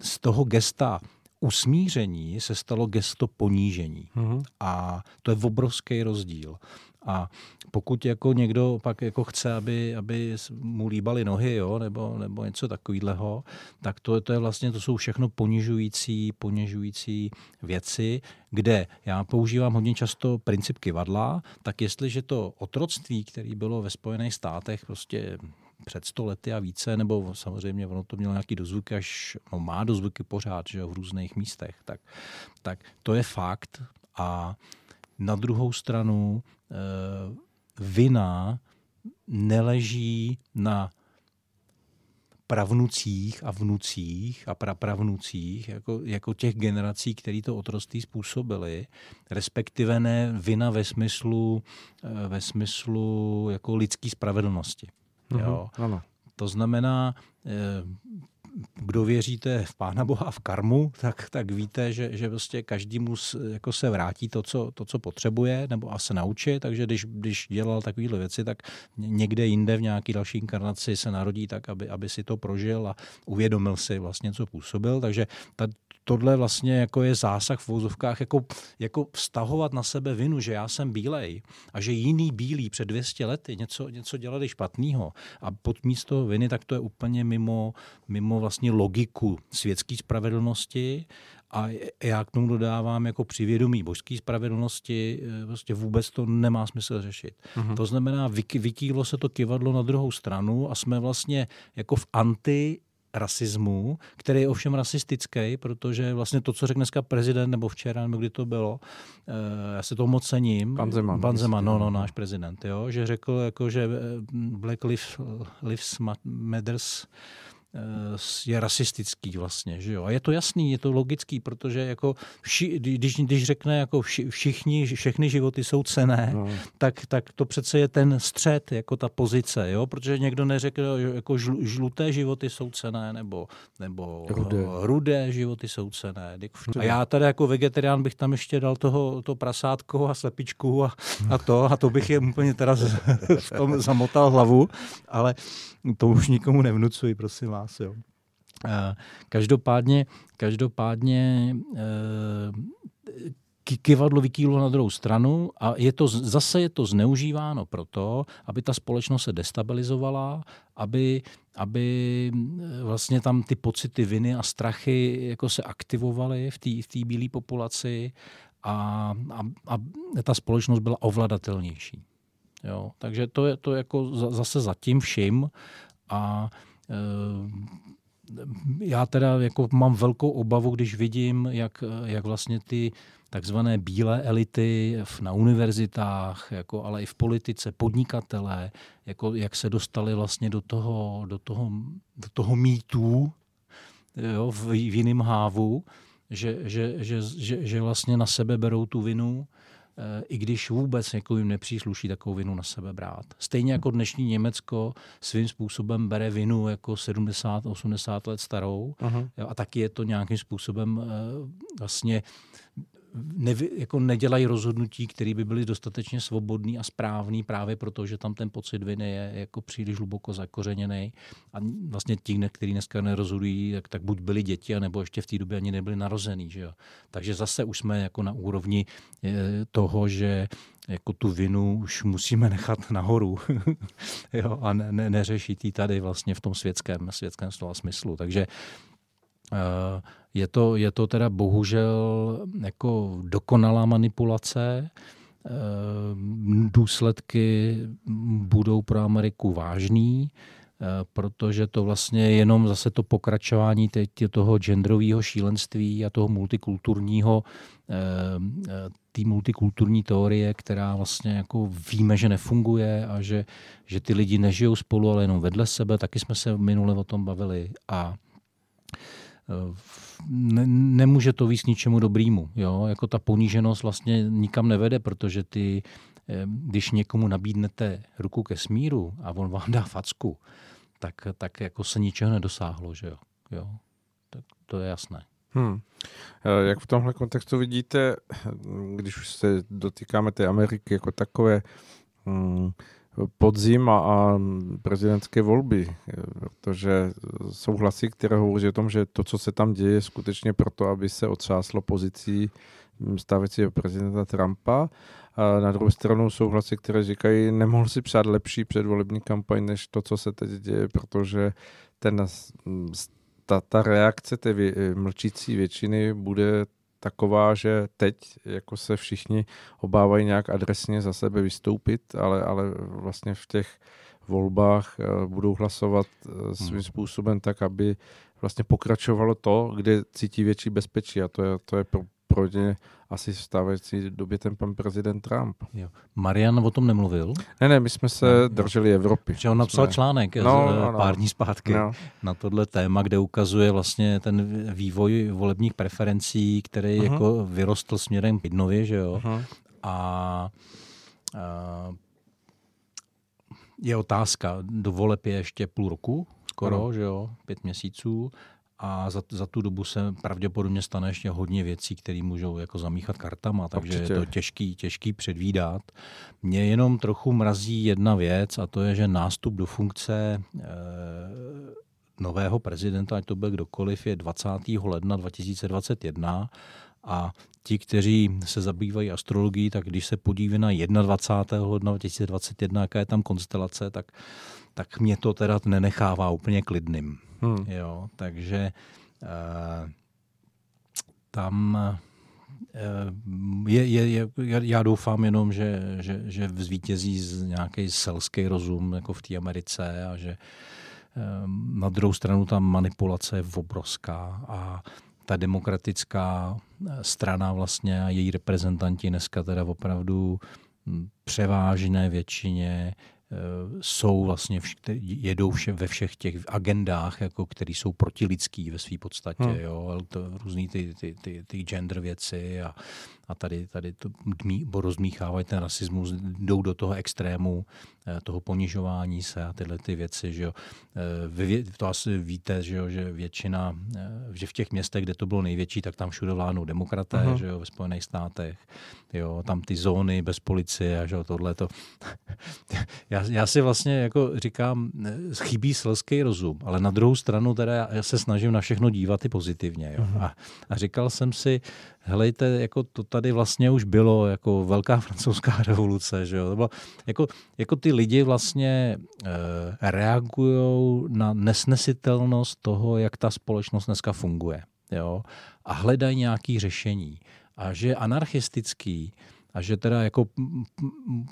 z toho gesta usmíření se stalo gesto ponížení. Mm-hmm. A to je obrovský rozdíl. A pokud jako někdo pak jako chce, aby, aby mu líbaly nohy, jo, nebo, nebo něco takového, tak to, to je vlastně, to jsou všechno ponižující, ponižující věci, kde já používám hodně často princip kivadla, tak jestliže to otroctví, které bylo ve Spojených státech prostě před sto lety a více, nebo samozřejmě ono to mělo nějaký dozvuky, až no, má dozvuky pořád, že jo, v různých místech, tak, tak to je fakt. A na druhou stranu vina neleží na pravnucích a vnucích a prapravnucích, jako, jako těch generací, které to otroství způsobili, respektive ne vina ve smyslu, eh, ve smyslu jako lidské spravedlnosti. Mm-hmm, jo? Ano. To znamená, eh, kdo věříte v Pána Boha a v karmu, tak, tak víte, že, že prostě každý mu jako se vrátí to co, to, co potřebuje, nebo a se naučí, takže když, když dělal takovéhle věci, tak někde jinde v nějaké další inkarnaci se narodí tak, aby, aby si to prožil a uvědomil si vlastně, co působil. Takže ta, tohle vlastně jako je zásah v vozovkách, jako, jako vztahovat na sebe vinu, že já jsem bílej a že jiný bílý před 200 lety něco, něco dělali špatného a pod místo viny, tak to je úplně mimo, mimo vlastně logiku světské spravedlnosti a já k tomu dodávám jako při vědomí božské spravedlnosti, prostě vůbec to nemá smysl řešit. Uh-huh. To znamená, vytílo se to kivadlo na druhou stranu a jsme vlastně jako v anti rasismu, který je ovšem rasistický, protože vlastně to, co řekl dneska prezident, nebo včera, nebo kdy to bylo, uh, já se to moc cením. Pan Zeman. Pan Zeman, no, no, náš prezident, jo, že řekl, jako, že eh, Black Lives, Lives Matters Eh, je rasistický vlastně, že jo. A je to jasný, je to logický, protože jako vši, když, když řekne jako vši, všichni, všechny životy jsou cené, no. tak, tak to přece je ten střed, jako ta pozice, jo, protože někdo neřekl, jako žl, žluté životy jsou cené, nebo, nebo rudé. rudé životy jsou cené. A já tady jako vegetarián bych tam ještě dal toho, to prasátko a slepičku a, a to, a to bych je úplně teda v tom zamotal hlavu, ale to už nikomu nevnucuji, prosím vás. Jo. Každopádně, každopádně eh, kivadlo vykýlo na druhou stranu a je to, zase je to zneužíváno proto, aby ta společnost se destabilizovala, aby, aby eh, vlastně tam ty pocity viny a strachy jako se aktivovaly v té v bílé populaci a, a, a ta společnost byla ovladatelnější. Jo, takže to je to jako zase zatím vším a e, já teda jako mám velkou obavu, když vidím, jak, jak vlastně ty takzvané bílé elity na univerzitách, jako, ale i v politice, podnikatelé, jako, jak se dostali vlastně do toho, do toho, do toho mýtu jo, v, v jiném hávu, že, že, že, že, že vlastně na sebe berou tu vinu i když vůbec někomu jim nepřísluší takovou vinu na sebe brát. Stejně jako dnešní Německo svým způsobem bere vinu jako 70-80 let starou uh-huh. a taky je to nějakým způsobem eh, vlastně ne, jako nedělají rozhodnutí, které by byly dostatečně svobodný a správný právě proto, že tam ten pocit viny je jako příliš hluboko zakořeněný. A vlastně ti, kteří dneska nerozhodují, tak, tak buď byli děti, anebo ještě v té době ani nebyli narozený. Že jo? Takže zase už jsme jako na úrovni eh, toho, že jako tu vinu už musíme nechat nahoru jo, a ne, ne, neřešit ji tady vlastně v tom světském, světském slova smyslu. Takže je to, je to teda bohužel jako dokonalá manipulace. Eh, důsledky budou pro Ameriku vážný, eh, protože to vlastně je jenom zase to pokračování teď toho genderového šílenství a toho multikulturního, eh, té multikulturní teorie, která vlastně jako víme, že nefunguje a že, že ty lidi nežijou spolu, ale jenom vedle sebe. Taky jsme se minule o tom bavili. A ne, nemůže to víc ničemu dobrýmu. Jo? Jako ta poníženost vlastně nikam nevede, protože ty, eh, když někomu nabídnete ruku ke smíru a on vám dá facku, tak, tak jako se ničeho nedosáhlo. Že jo? Jo? Tak to je jasné. Hmm. Jak v tomhle kontextu vidíte, když už se dotýkáme té Ameriky jako takové, hmm, podzim a, a prezidentské volby, protože jsou hlasy, které hovoří o tom, že to, co se tam děje, je skutečně proto, aby se otřáslo pozicí stávajícího prezidenta Trumpa. A na druhou stranu jsou hlasy, které říkají, nemohl si přát lepší předvolební kampaň, než to, co se teď děje, protože ten, ta, ta reakce té mlčící většiny bude taková, že teď jako se všichni obávají nějak adresně za sebe vystoupit, ale, ale vlastně v těch volbách eh, budou hlasovat eh, svým hmm. způsobem tak, aby vlastně pokračovalo to, kde cítí větší bezpečí a to je, to je pro, pro ně asi v stávající době ten pan prezident Trump. Jo. Marian o tom nemluvil? Ne, ne, my jsme se no, drželi Evropy. Že on napsal jsme... článek no, z, no, no. pár dní zpátky no. na tohle téma, kde ukazuje vlastně ten vývoj volebních preferencí, který uh-huh. jako vyrostl směrem k Bidnovi, že jo? Uh-huh. A, a je otázka, do voleb je ještě půl roku, skoro, ano. že jo, pět měsíců a za, za tu dobu se pravděpodobně stane ještě hodně věcí, které můžou jako zamíchat kartama, takže Určitě. je to těžký, těžký předvídat. Mě jenom trochu mrazí jedna věc a to je, že nástup do funkce e, nového prezidenta, ať to byl kdokoliv, je 20. ledna 2021 a ti, kteří se zabývají astrologií, tak když se podíví na 21. ledna 2021, jaká je tam konstelace, tak, tak mě to teda nenechává úplně klidným. Hmm. Jo, takže uh, tam uh, je, je, je, já doufám jenom, že, že, že zvítězí z nějaký selský rozum jako v té Americe a že um, na druhou stranu ta manipulace je obrovská a ta demokratická strana vlastně a její reprezentanti dneska teda opravdu hm, převážné většině Eh, jsou vlastně, jedou vše, ve všech těch agendách, jako, které jsou protilidský ve své podstatě, hmm. jo, to, různý ty, ty, ty, ty gender věci a, a tady, tady to dmí, rozmíchávají ten rasismus, jdou do toho extrému eh, toho ponižování se a tyhle ty věci. Že jo. Eh, vy to asi víte, že, jo, že většina, že v těch městech, kde to bylo největší, tak tam všude vládnou demokraté, uh-huh. že jo, ve Spojených státech. Jo, tam ty zóny bez policie a že jo, tohle to. já, já si vlastně jako říkám, chybí selský rozum, ale na druhou stranu teda já se snažím na všechno dívat i pozitivně. Jo. Uh-huh. A, a říkal jsem si, helejte, jako to tady vlastně už bylo, jako velká francouzská revoluce, že jo. To bylo, jako, jako ty lidi vlastně e, reagují na nesnesitelnost toho, jak ta společnost dneska funguje, jo. A hledají nějaké řešení. A že je anarchistický, a že teda jako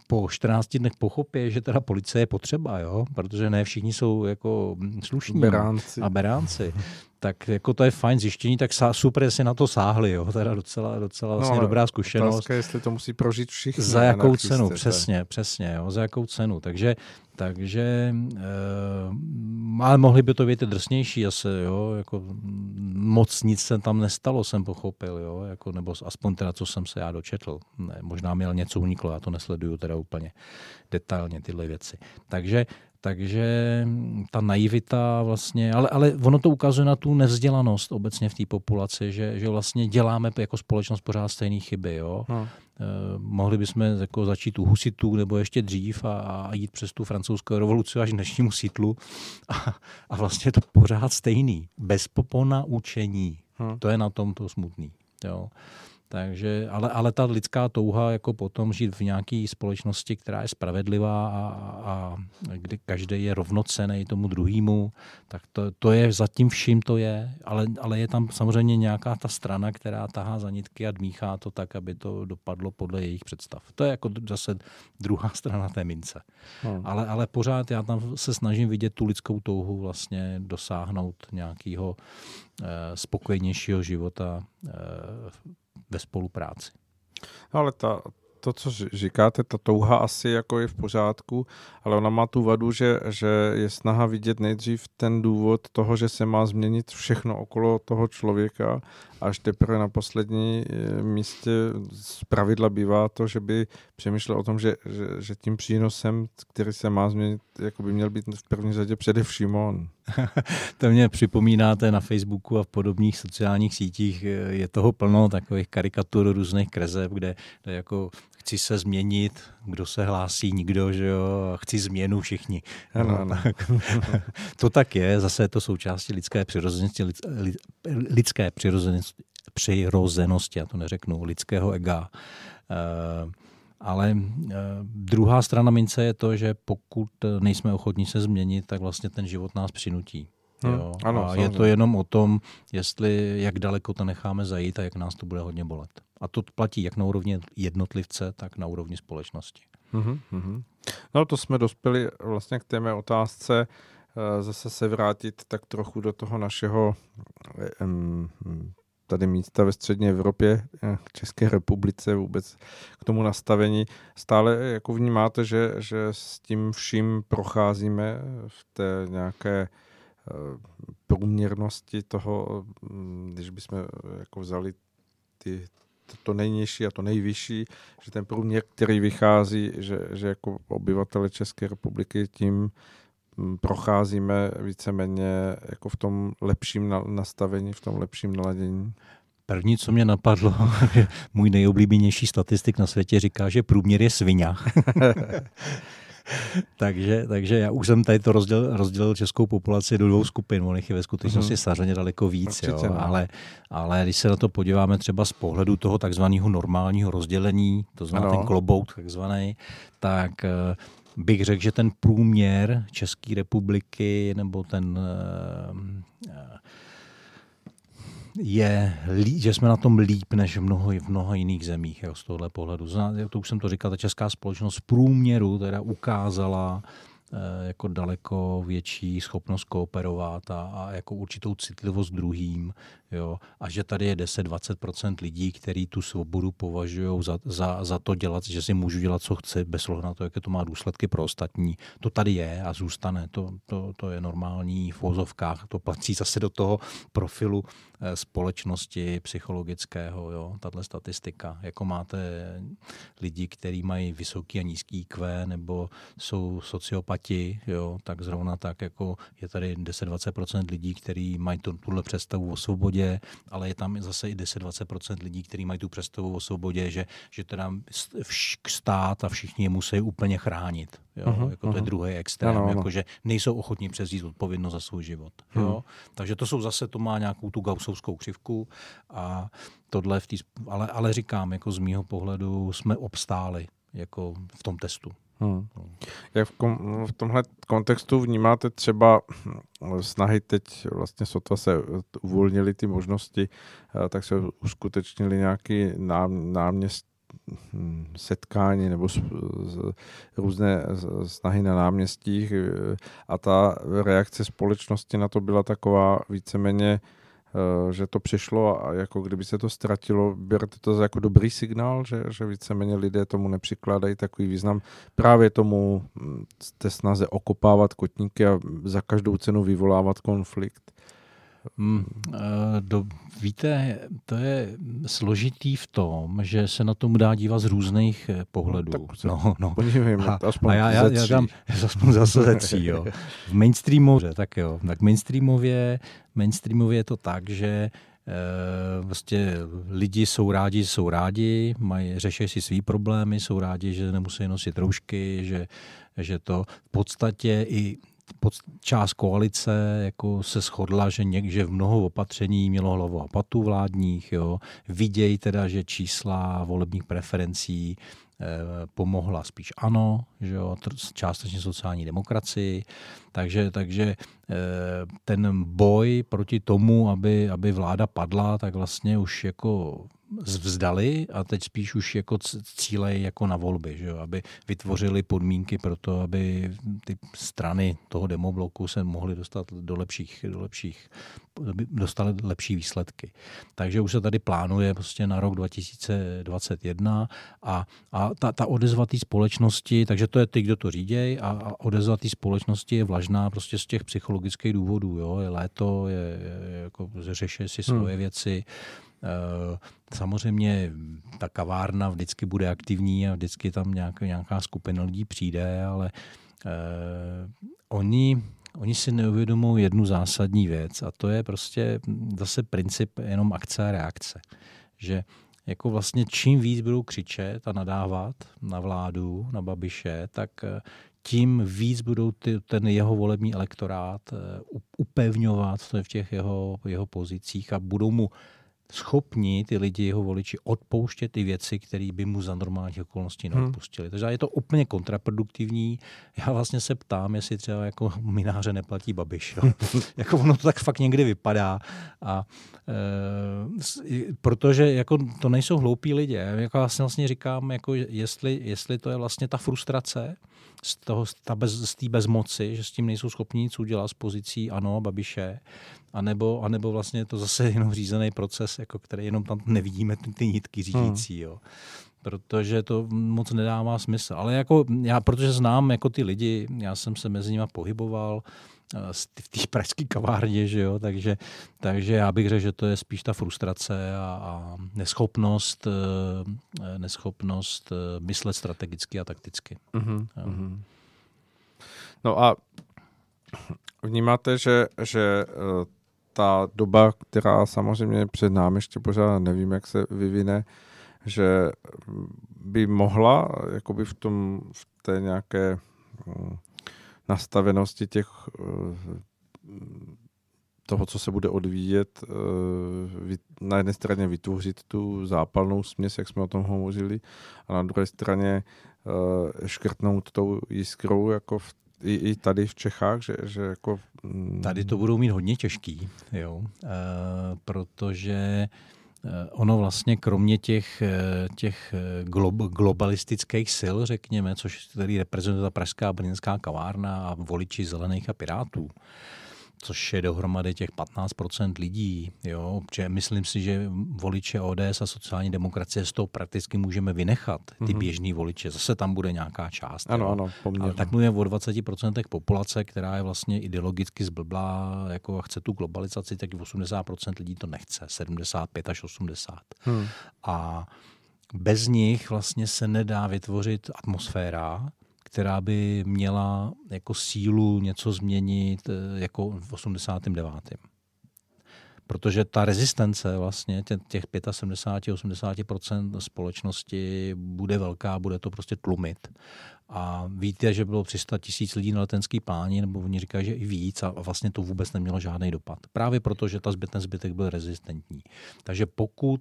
po 14 dnech pochopí, že teda policie je potřeba, jo? protože ne všichni jsou jako slušní beránci. a beránci. tak jako to je fajn zjištění, tak super, jestli na to sáhli, jo? teda docela, docela vlastně no, dobrá zkušenost. Otázka, jestli to musí prožít všichni. Za jakou cenu, přesně, přesně, jo? za jakou cenu. Takže takže, e, ale mohli by to být drsnější asi, jo, jako moc nic se tam nestalo, jsem pochopil, jo, jako, nebo aspoň teda, co jsem se já dočetl. Ne, možná měl něco uniklo, já to nesleduju teda úplně detailně tyhle věci. Takže takže ta naivita vlastně, ale, ale ono to ukazuje na tu nevzdělanost obecně v té populaci, že, že vlastně děláme jako společnost pořád stejné chyby. Jo? Hmm. Eh, mohli bychom jako začít u husitů nebo ještě dřív a, a jít přes tu francouzskou revoluci až dnešnímu sítlu a, a vlastně je to pořád stejný. Bez popona učení. Hmm. To je na tom to smutný. Jo. Takže, ale, ale ta lidská touha jako potom žít v nějaké společnosti, která je spravedlivá a, a kdy každý je rovnocený tomu druhému, tak to, to je zatím vším to je, ale, ale je tam samozřejmě nějaká ta strana, která tahá za nitky a dmíchá to tak, aby to dopadlo podle jejich představ. To je jako zase druhá strana té mince. Hmm. Ale, ale pořád já tam se snažím vidět tu lidskou touhu vlastně dosáhnout nějakého eh, spokojenějšího života eh, ve spolupráci. Ale ta, to, co říkáte, ta touha asi jako je v pořádku, ale ona má tu vadu, že, že je snaha vidět nejdřív ten důvod toho, že se má změnit všechno okolo toho člověka, až teprve na poslední eh, místě z pravidla bývá to, že by přemýšlel o tom, že, že, že tím přínosem, který se má změnit, jako by měl být v první řadě především on. to mě připomínáte na Facebooku a v podobných sociálních sítích. Je toho plno takových karikatur různých krezeb, kde, kde jako chci se změnit, kdo se hlásí, nikdo, že jo, chci změnu všichni. Ano, ano. Tak, to tak je, zase je to součástí lidské přirozenosti, lidské přirozenosti, přirozenosti, já to neřeknu, lidského ega. Uh, ale uh, druhá strana mince je to, že pokud nejsme ochotní se změnit, tak vlastně ten život nás přinutí. Hmm, jo? ano, a je to jenom o tom, jestli jak daleko to necháme zajít a jak nás to bude hodně bolet. A to platí jak na úrovni jednotlivce, tak na úrovni společnosti. Mm-hmm. No to jsme dospěli vlastně k té mé otázce, eh, zase se vrátit tak trochu do toho našeho tady místa ve střední Evropě, eh, v České republice vůbec k tomu nastavení. Stále jako vnímáte, že, že s tím vším procházíme v té nějaké eh, průměrnosti toho, mm, když bychom jako vzali ty, to nejnižší a to nejvyšší, že ten průměr, který vychází, že, že jako obyvatele České republiky tím mm, procházíme víceméně jako v tom lepším nastavení, v tom lepším naladění. První, co mě napadlo, můj nejoblíbenější statistik na světě říká, že průměr je svině. takže, takže já už jsem tady to rozdělil, rozdělil českou populaci do dvou skupin. On je ve skutečnosti mm-hmm. samozřejmě daleko víc. jo, no. ale, ale když se na to podíváme třeba z pohledu toho takzvaného normálního rozdělení, to znamená ten klobout takzvaný, tak eh, bych řekl, že ten průměr České republiky nebo ten uh, je, že jsme na tom líp než v mnoho, v mnoho jiných zemích jo, z tohohle pohledu. To už jsem to říkal, ta česká společnost v průměru teda ukázala Eh, jako daleko větší schopnost kooperovat a, a jako určitou citlivost druhým. Jo? A že tady je 10-20% lidí, kteří tu svobodu považují za, za, za to dělat, že si můžu dělat, co chci, bez ohledu na to, jaké to má důsledky pro ostatní. To tady je a zůstane. To, to, to je normální v vozovkách. To platí zase do toho profilu eh, společnosti psychologického, jo, tahle statistika. Jako máte lidi, kteří mají vysoký a nízký IQ, nebo jsou sociopati jo, tak zrovna tak jako je tady 10-20% lidí, kteří mají tu, tuhle představu o svobodě, ale je tam zase i 10-20% lidí, kteří mají tu představu o svobodě, že, že teda stát a všichni je musí úplně chránit. Jo, uh-huh, jako uh-huh. to je druhý extrém, ano, ano. jako, že nejsou ochotní přezít odpovědnost za svůj život. Uh-huh. Jo? Takže to jsou zase, to má nějakou tu gausovskou křivku a tohle v tý, ale, ale říkám, jako z mýho pohledu jsme obstáli jako v tom testu. Hmm. Jak v, kom, v tomhle kontextu vnímáte třeba hm, snahy teď vlastně sotva se uvolnily ty možnosti, eh, tak se uskutečnili nějaký nám, náměst, hm, setkání nebo různé snahy na náměstích eh, a ta reakce společnosti na to byla taková víceméně Eh, že to přišlo a jako kdyby se to ztratilo, berete to jako dobrý signál, že, že víceméně lidé tomu nepřikládají takový význam právě tomu té hm, snaze okopávat kotníky a za každou cenu vyvolávat konflikt? Hmm, do, víte, to je složitý v tom, že se na tom dá dívat z různých eh, pohledů. No, tak no, no. Podívejme, a, aspoň a já, já, já dám aspoň zase ze tří, jo. V mainstreamově, tak jo, tak mainstreamově, mainstreamově je to tak, že Uh, vlastně lidi jsou rádi, jsou rádi, mají, řeší si svý problémy, jsou rádi, že nemusí nosit roušky, že, že to v podstatě i pod, část koalice jako se shodla, že, někde v mnoho opatření mělo hlavu a patu vládních. Jo. Vidějí teda, že čísla volebních preferencí eh, pomohla spíš ano, že jo, částečně sociální demokracii. Takže, takže eh, ten boj proti tomu, aby, aby vláda padla, tak vlastně už jako vzdali a teď spíš už jako cílej jako na volby, že jo? aby vytvořili podmínky pro to, aby ty strany toho demobloku se mohly dostat do lepších, do lepších aby dostali lepší výsledky. Takže už se tady plánuje prostě na rok 2021 a, a ta, ta odezva té společnosti, takže to je ty, kdo to řídějí a, a odezva té společnosti je vlažná prostě z těch psychologických důvodů. Jo? Je léto, je, je jako řeší si svoje hmm. věci, samozřejmě ta kavárna vždycky bude aktivní a vždycky tam nějak, nějaká skupina lidí přijde, ale eh, oni, oni si neuvědomují jednu zásadní věc a to je prostě zase princip jenom akce a reakce. Že jako vlastně čím víc budou křičet a nadávat na vládu, na Babiše, tak eh, tím víc budou ty, ten jeho volební elektorát upevňovat v těch jeho, jeho pozicích a budou mu schopni ty lidi, jeho voliči, odpouštět ty věci, které by mu za normálních okolností hmm. neodpustili. Hmm. Takže je to úplně kontraproduktivní. Já vlastně se ptám, jestli třeba jako mináře neplatí babiš. Jo. jako ono to tak fakt někdy vypadá. A, e, protože jako to nejsou hloupí lidé. Jako já si vlastně říkám, jako jestli, jestli to je vlastně ta frustrace, z toho, z, bez, z té bezmoci, že s tím nejsou schopni nic udělat z pozicí ano, Babiše, anebo, anebo vlastně je to zase jenom řízený proces, jako který jenom tam nevidíme ty, ty nitky řídící. Hmm. Jo protože to moc nedává smysl. Ale jako já, protože znám jako ty lidi, já jsem se mezi nimi pohyboval, v té pražské kavárně, že jo, takže, takže já bych řekl, že to je spíš ta frustrace a, a neschopnost, eh, neschopnost eh, myslet strategicky a takticky. Mm-hmm. Mm-hmm. No a vnímáte, že, že eh, ta doba, která samozřejmě před námi ještě pořád nevím, jak se vyvine, že by mohla jakoby v, tom, v té nějaké hm, nastavenosti těch eh, toho, co se bude odvíjet, eh, na jedné straně vytvořit tu zápalnou směs, jak jsme o tom hovořili, a na druhé straně eh, škrtnout tou jiskrou, jako v, i, i tady v Čechách, že, že jako... Mm, tady to budou mít hodně těžký, jo, e, protože Eh, ono vlastně kromě těch, eh, těch eh, globalistických sil, řekněme, což tady reprezentuje ta pražská a brněnská kavárna a voliči zelených a pirátů, což je dohromady těch 15% lidí. Jo? Protože myslím si, že voliče ODS a sociální demokracie z toho prakticky můžeme vynechat, ty mm-hmm. běžný voliče. Zase tam bude nějaká část. Ano, jo? ano, Ale tak mluvíme o 20% populace, která je vlastně ideologicky zblblá, jako chce tu globalizaci, tak 80% lidí to nechce, 75 až 80. Hmm. A bez nich vlastně se nedá vytvořit atmosféra, která by měla jako sílu něco změnit eh, jako v 89. Protože ta rezistence vlastně těch 75-80% společnosti bude velká, bude to prostě tlumit. A víte, že bylo 300 tisíc lidí na letenský pláni, nebo oni říkají, že i víc, a vlastně to vůbec nemělo žádný dopad. Právě proto, že ta zbyt, ten zbytek byl rezistentní. Takže pokud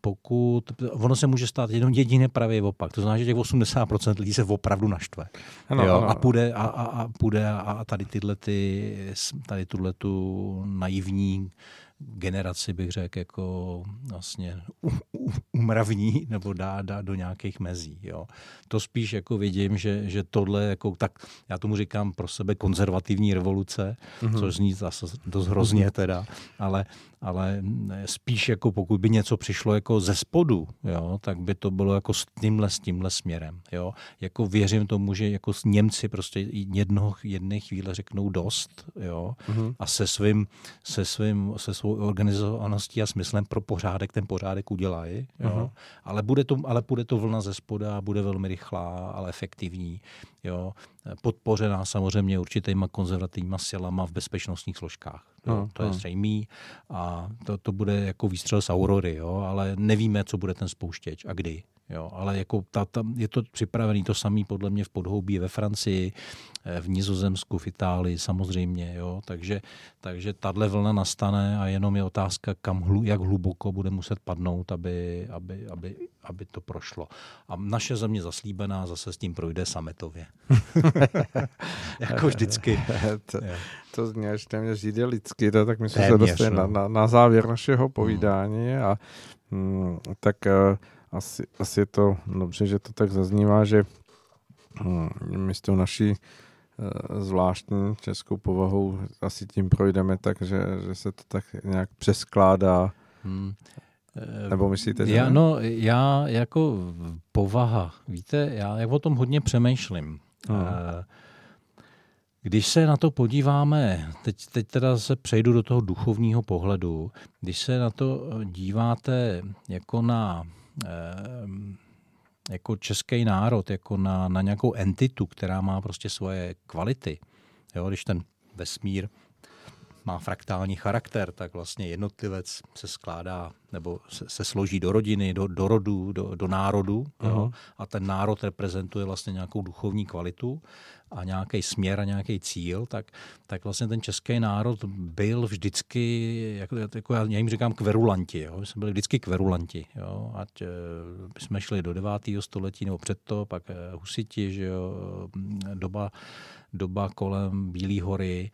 pokud, ono se může stát jenom jediný pravý opak. To znamená, že těch 80% lidí se opravdu naštve. Ano, jo? Ano. A půjde a, a, a, půjde a tady tyhle ty, tady tuhle tu naivní generaci, bych řekl, jako vlastně umravní nebo dá, dá do nějakých mezí. Jo. To spíš jako vidím, že, že tohle, jako, tak já tomu říkám pro sebe konzervativní revoluce, mm-hmm. což zní zase dost hrozně teda, ale, ale spíš jako pokud by něco přišlo jako ze spodu, jo, tak by to bylo jako s tímhle, s tímhle směrem. Jo. Jako věřím tomu, že jako Němci prostě jednoho, jedné chvíle řeknou dost jo, mm-hmm. a se svým, se svým, se svou organizovaností a smyslem pro pořádek ten pořádek udělají. Jo. Mm-hmm. Ale, bude to, ale bude to vlna ze spoda, bude velmi rychlá, ale efektivní. Jo podpořená samozřejmě určitýma konzervativníma silama v bezpečnostních složkách. No, to je no. zřejmý a to, to bude jako výstřel z Aurory, jo, ale nevíme, co bude ten spouštěč a kdy. Jo, ale jako ta, ta, je to připravený to samý podle mě v podhoubí ve Francii, eh, v Nizozemsku, v Itálii samozřejmě. Jo, takže, takže tahle vlna nastane a jenom je otázka, kam hlu, jak hluboko bude muset padnout, aby, aby, aby, aby to prošlo. A naše země zaslíbená zase s tím projde sametově. jako vždycky. to, to zní až téměř idylicky, to, tak myslím, že se dostane no. na, na, na závěr našeho povídání a hmm, tak uh, asi, asi je to dobře, že to tak zaznívá, že hm, my s tou naší eh, zvláštní českou povahou asi tím projdeme tak, že, že se to tak nějak přeskládá. Hmm. Nebo myslíte, že já? No, já jako povaha, víte, já o tom hodně přemýšlím. Hmm. Když se na to podíváme, teď, teď teda se přejdu do toho duchovního pohledu, když se na to díváte jako na jako český národ, jako na, na nějakou entitu, která má prostě svoje kvality. Jo, když ten vesmír má fraktální charakter, tak vlastně jednotlivec se skládá nebo se, se složí do rodiny, do, do rodu, do, do národu uh-huh. jo, a ten národ reprezentuje vlastně nějakou duchovní kvalitu a nějaký směr a nějaký cíl, tak, tak vlastně ten český národ byl vždycky, jako, jako já, já jim říkám kverulanti, jo, my jsme byli vždycky kverulanti, jo, ať e, jsme šli do 9. století nebo před to, pak e, husiti, že jo, doba, doba kolem Bílé hory,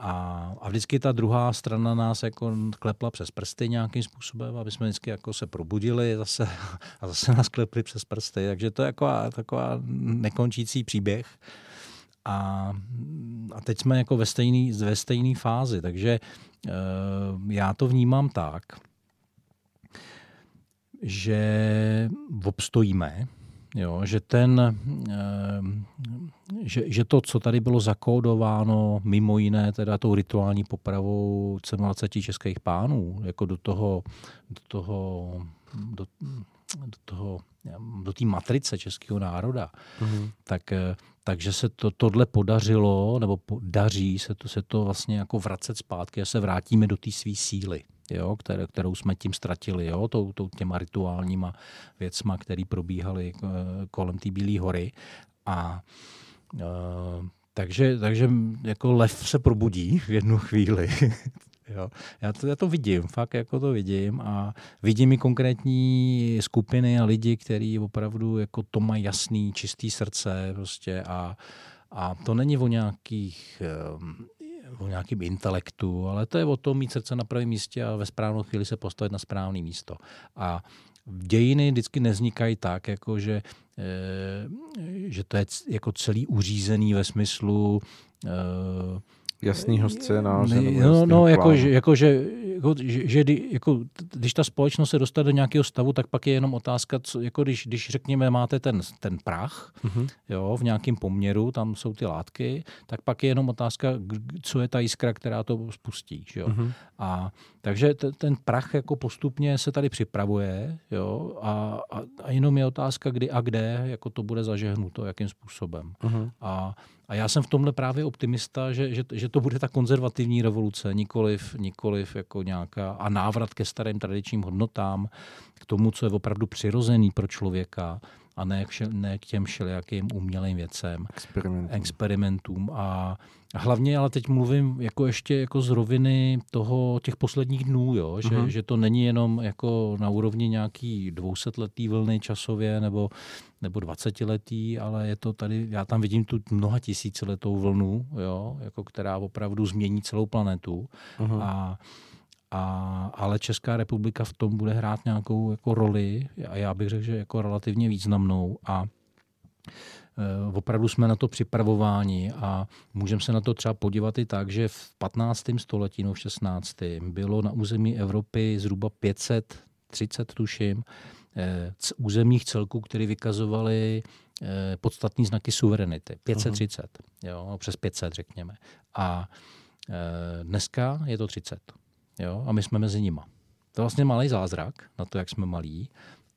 a, a vždycky ta druhá strana nás jako klepla přes prsty nějakým způsobem, aby jsme vždycky jako se probudili zase, a zase nás klepli přes prsty. Takže to je taková, taková nekončící příběh. A, a teď jsme jako ve stejné ve stejný fázi, takže e, já to vnímám tak, že obstojíme, Jo, že, ten, eh, že, že to, co tady bylo zakódováno, mimo jiné teda tou rituální popravou 27 českých pánů, jako do toho, do toho, do, do toho, do té matrice českého národa, mm-hmm. tak, eh, takže se to, tohle podařilo, nebo daří se to, se to vlastně jako vracet zpátky a se vrátíme do té své síly jo, které, kterou jsme tím ztratili, jo, tou, tou těma rituálníma věcma, které probíhaly eh, kolem té Bílé hory. A uh, takže, takže jako lev se probudí v jednu chvíli. jo. Já, to, já to vidím, fakt jako to vidím a vidím i konkrétní skupiny a lidi, kteří opravdu jako to mají jasný, čistý srdce prostě a, a to není o nějakých o nějakém intelektu, ale to je o tom mít srdce na pravém místě a ve správnou chvíli se postavit na správné místo. A dějiny vždycky neznikají tak, jako že, e, že to je jako celý uřízený ve smyslu e, jasného scénáře. No, no jako, že, jako, že, jako, že, že jako, když ta společnost se dostane do nějakého stavu, tak pak je jenom otázka, co, jako když, když řekněme, máte ten, ten prach mm-hmm. jo, v nějakém poměru, tam jsou ty látky, tak pak je jenom otázka, co je ta jiskra, která to spustí. Že jo? Mm-hmm. A takže t- ten prach jako postupně se tady připravuje jo, a, a, a jenom je otázka, kdy a kde jako to bude zažehnuto, jakým způsobem. Mm-hmm. A a já jsem v tomhle právě optimista, že, že, že to bude ta konzervativní revoluce, nikoliv, nikoliv jako nějaká a návrat ke starým tradičním hodnotám, k tomu, co je opravdu přirozený pro člověka a ne k, ne k těm všelijakým umělým věcem, experimentům. experimentům. A hlavně, ale teď mluvím jako ještě jako z roviny toho těch posledních dnů, jo? Že, uh-huh. že to není jenom jako na úrovni nějaký dvousetletý vlny časově nebo, nebo dvacetiletý, ale je to tady, já tam vidím tu mnoha tisíciletou vlnu, jo? Jako, která opravdu změní celou planetu. Uh-huh. A a, ale Česká republika v tom bude hrát nějakou jako roli a já bych řekl, že jako relativně významnou a opravdu jsme na to připravováni a můžeme se na to třeba podívat i tak, že v 15. století, no v 16. bylo na území Evropy zhruba 530, tuším, územních celků, které vykazovaly podstatní znaky suverenity. 530, uh-huh. jo, přes 500 řekněme. A dneska je to 30. Jo, a my jsme mezi nima. To je vlastně malý zázrak na to, jak jsme malí.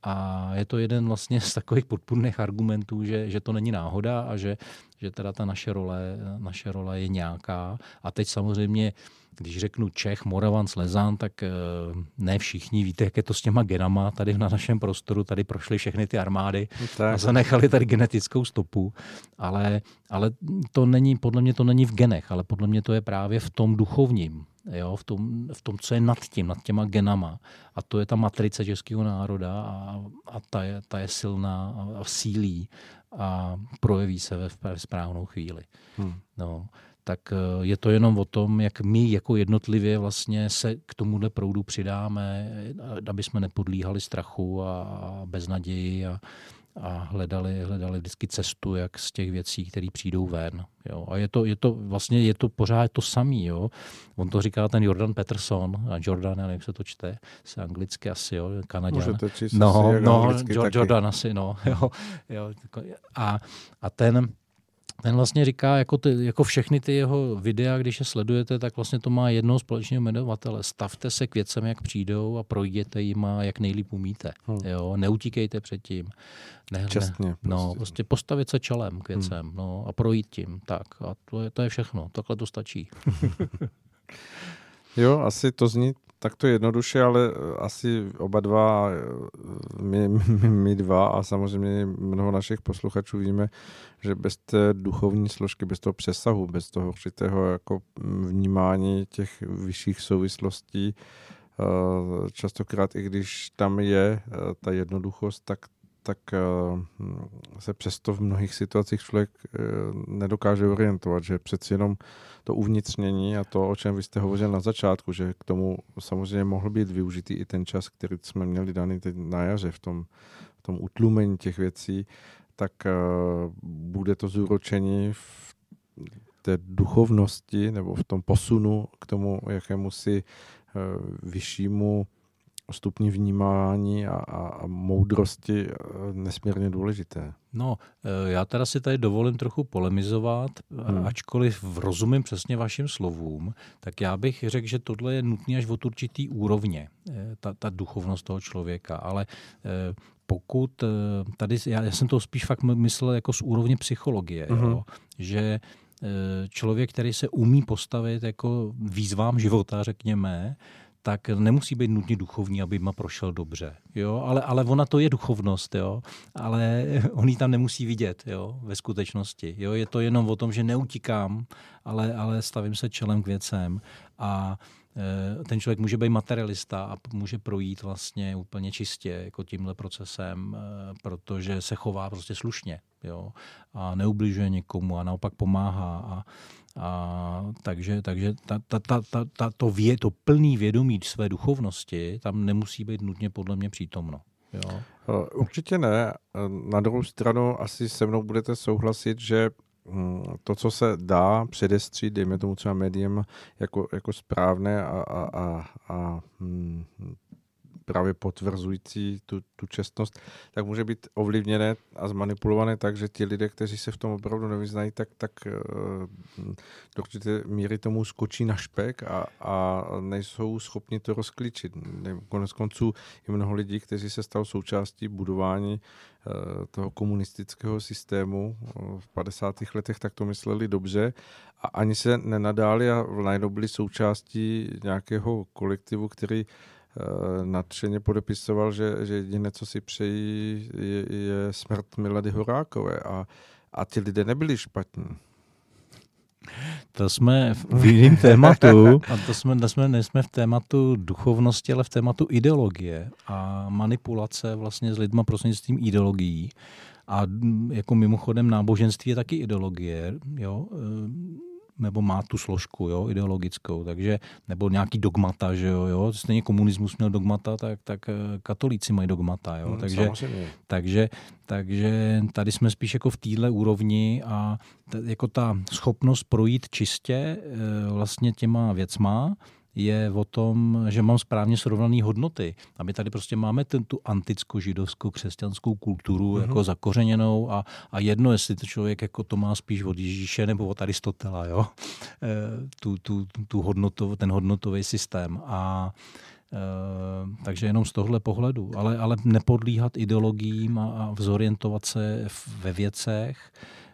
A je to jeden vlastně z takových podpůrných argumentů, že, že to není náhoda a že, že teda ta naše role, naše role je nějaká. A teď samozřejmě, když řeknu Čech, Moravan, Slezán, tak eh, ne všichni víte, jak je to s těma genama tady na našem prostoru. Tady prošly všechny ty armády tak. a zanechali tady genetickou stopu. Ale, ale to není, podle mě to není v genech, ale podle mě to je právě v tom duchovním jo, v, tom, v tom, co je nad tím, nad těma genama. A to je ta matrice českého národa a, a ta, je, ta je silná a, a sílí a projeví se ve, ve správnou chvíli. Hmm. No, tak eh, je to jenom o tom, jak my jako jednotlivě vlastně se k tomuhle proudu přidáme, aby jsme nepodlíhali strachu a beznaději a, a hledali, hledali vždycky cestu, jak z těch věcí, které přijdou ven. Jo. A je to, je to vlastně je to pořád to samý. Jo. On to říká ten Jordan Peterson, a Jordan, já nevím, jak se to čte, se anglicky asi, jo, Kanaděn. Můžete číst no, no, Jordan asi, no. Jo, jo. A, a ten, ten vlastně říká, jako, ty, jako všechny ty jeho videa, když je sledujete, tak vlastně to má jednoho společného jmenovatele. Stavte se k věcem, jak přijdou a projděte jim a jak nejlíp umíte. Hmm. Jo? Neutíkejte před tím. Ne, Čestně. Ne, no, prostě. prostě postavit se čelem k věcem hmm. no, a projít tím. Tak a to je, to je všechno. Takhle to stačí. jo, asi to zní takto jednoduše, ale asi oba dva, my, my, my dva a samozřejmě mnoho našich posluchačů víme, že bez té duchovní složky, bez toho přesahu, bez toho určitého jako vnímání těch vyšších souvislostí, eh, častokrát i když tam je eh, ta jednoduchost, tak tak eh, se přesto v mnohých situacích člověk nedokáže orientovat, že přeci jenom to uvnitřnění a to, o čem vy jste hovořil na začátku, že k tomu samozřejmě mohl být využitý i ten čas, který jsme měli daný teď na jaře v tom, v tom utlumení těch věcí, tak uh, bude to zúročení v té duchovnosti nebo v tom posunu k tomu jakému si vyššímu stupni vnímání a, a, a moudrosti eh, nesmírně důležité. No, já teda si tady dovolím trochu polemizovat, hmm. ačkoliv rozumím přesně vašim slovům, tak já bych řekl, že tohle je nutné až od určitý úrovně, ta, ta duchovnost toho člověka, ale pokud eh, tady, já, já jsem to spíš fakt myslel jako z úrovně psychologie, mm-hmm. jo, že eh, člověk, který se umí postavit jako výzvám života, řekněme, tak nemusí být nutně duchovní, aby ma prošel dobře. Jo? Ale, ale ona to je duchovnost, jo? ale on ji tam nemusí vidět jo? ve skutečnosti. Jo? Je to jenom o tom, že neutíkám, ale, ale stavím se čelem k věcem a Eh, ten člověk může být materialista a může projít vlastně úplně čistě jako tímhle procesem, eh, protože se chová prostě slušně jo? a neubližuje někomu a naopak pomáhá. A, a takže, takže ta, ta, ta, ta, ta, to, vě, to plný vědomí své duchovnosti tam nemusí být nutně podle mě přítomno. Jo? Eh, určitě ne. Na druhou stranu asi se mnou budete souhlasit, že Mm, to, co se dá předestřít, dejme tomu třeba médiem jako, jako správné a, a, a, a hm, právě potvrzující tu, tu čestnost, tak může být ovlivněné a zmanipulované tak, že ti lidé, kteří se v tom opravdu nevyznají, tak, tak uh, do určité míry tomu skočí na špek a, a nejsou schopni to rozklíčit. Konec konců je mnoho lidí, kteří se stali součástí budování uh, toho komunistického systému uh, v 50. letech, tak to mysleli dobře a ani se nenadáli a najednou byli součástí nějakého kolektivu, který Eh, nadšeně podepisoval, že, že jediné, co si přejí, je, je smrt Milady Horákové a, a ti lidé nebyli špatní. To jsme v jiném tématu, a to jsme, jsme, nejsme v tématu duchovnosti, ale v tématu ideologie a manipulace vlastně s lidma prostřednictvím ideologií. A jako mimochodem náboženství je taky ideologie. Jo? Nebo má tu složku jo, ideologickou, takže, nebo nějaký dogmata, že jo, jo, stejně komunismus měl dogmata, tak, tak eh, katolíci mají dogmata, jo, Hmm, takže, samozřejmě. takže, takže tady jsme spíš jako v téhle úrovni a t- jako ta schopnost projít čistě eh, vlastně těma věcma, je o tom, že mám správně srovnané hodnoty. A my tady prostě máme ten, tu anticko-židovskou křesťanskou kulturu mm-hmm. jako zakořeněnou a, a jedno, jestli to člověk jako to má spíš od Ježíše nebo od Aristotela, jo? E, tu, tu, tu hodnotovou, ten hodnotový systém. A e, takže jenom z tohle pohledu. Ale, ale nepodlíhat ideologiím a, a vzorientovat se v, ve věcech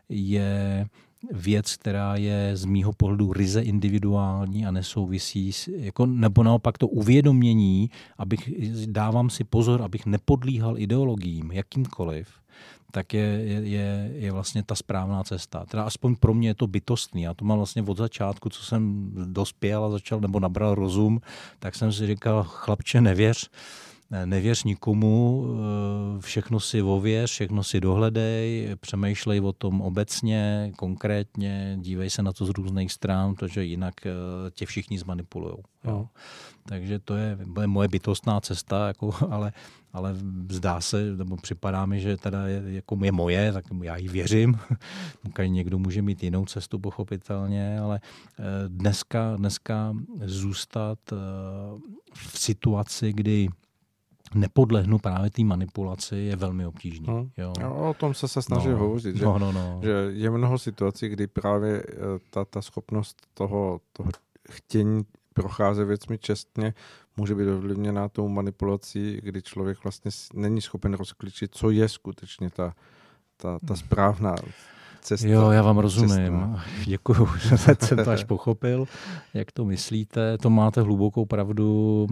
je věc, která je z mýho pohledu ryze individuální a nesouvisí, jako, nebo naopak to uvědomění, abych, dávám si pozor, abych nepodlíhal ideologiím, jakýmkoliv, tak je, je, je vlastně ta správná cesta. Teda aspoň pro mě je to bytostný. Já to mám vlastně od začátku, co jsem dospěl a začal, nebo nabral rozum, tak jsem si říkal, chlapče, nevěř, nevěř nikomu, všechno si ověř, všechno si dohledej, přemýšlej o tom obecně, konkrétně, dívej se na to z různých stran, protože jinak tě všichni zmanipulujou. No. Takže to je, je moje bytostná cesta, jako, ale, ale zdá se, nebo připadá mi, že teda je, jako je moje, tak já jí věřím. Někdo může mít jinou cestu, pochopitelně, ale dneska, dneska zůstat v situaci, kdy nepodlehnu právě té manipulaci, je velmi obtížný. Hmm. Jo. O tom se se snažím no, hovořit, že, no, no, no. že je mnoho situací, kdy právě ta, ta schopnost toho, toho chtění procházet věcmi čestně může být ovlivněná tou manipulací, kdy člověk vlastně není schopen rozklíčit, co je skutečně ta, ta, ta správná cesta. Jo, já vám rozumím. Děkuji, že jsem to až pochopil, jak to myslíte. To máte hlubokou pravdu.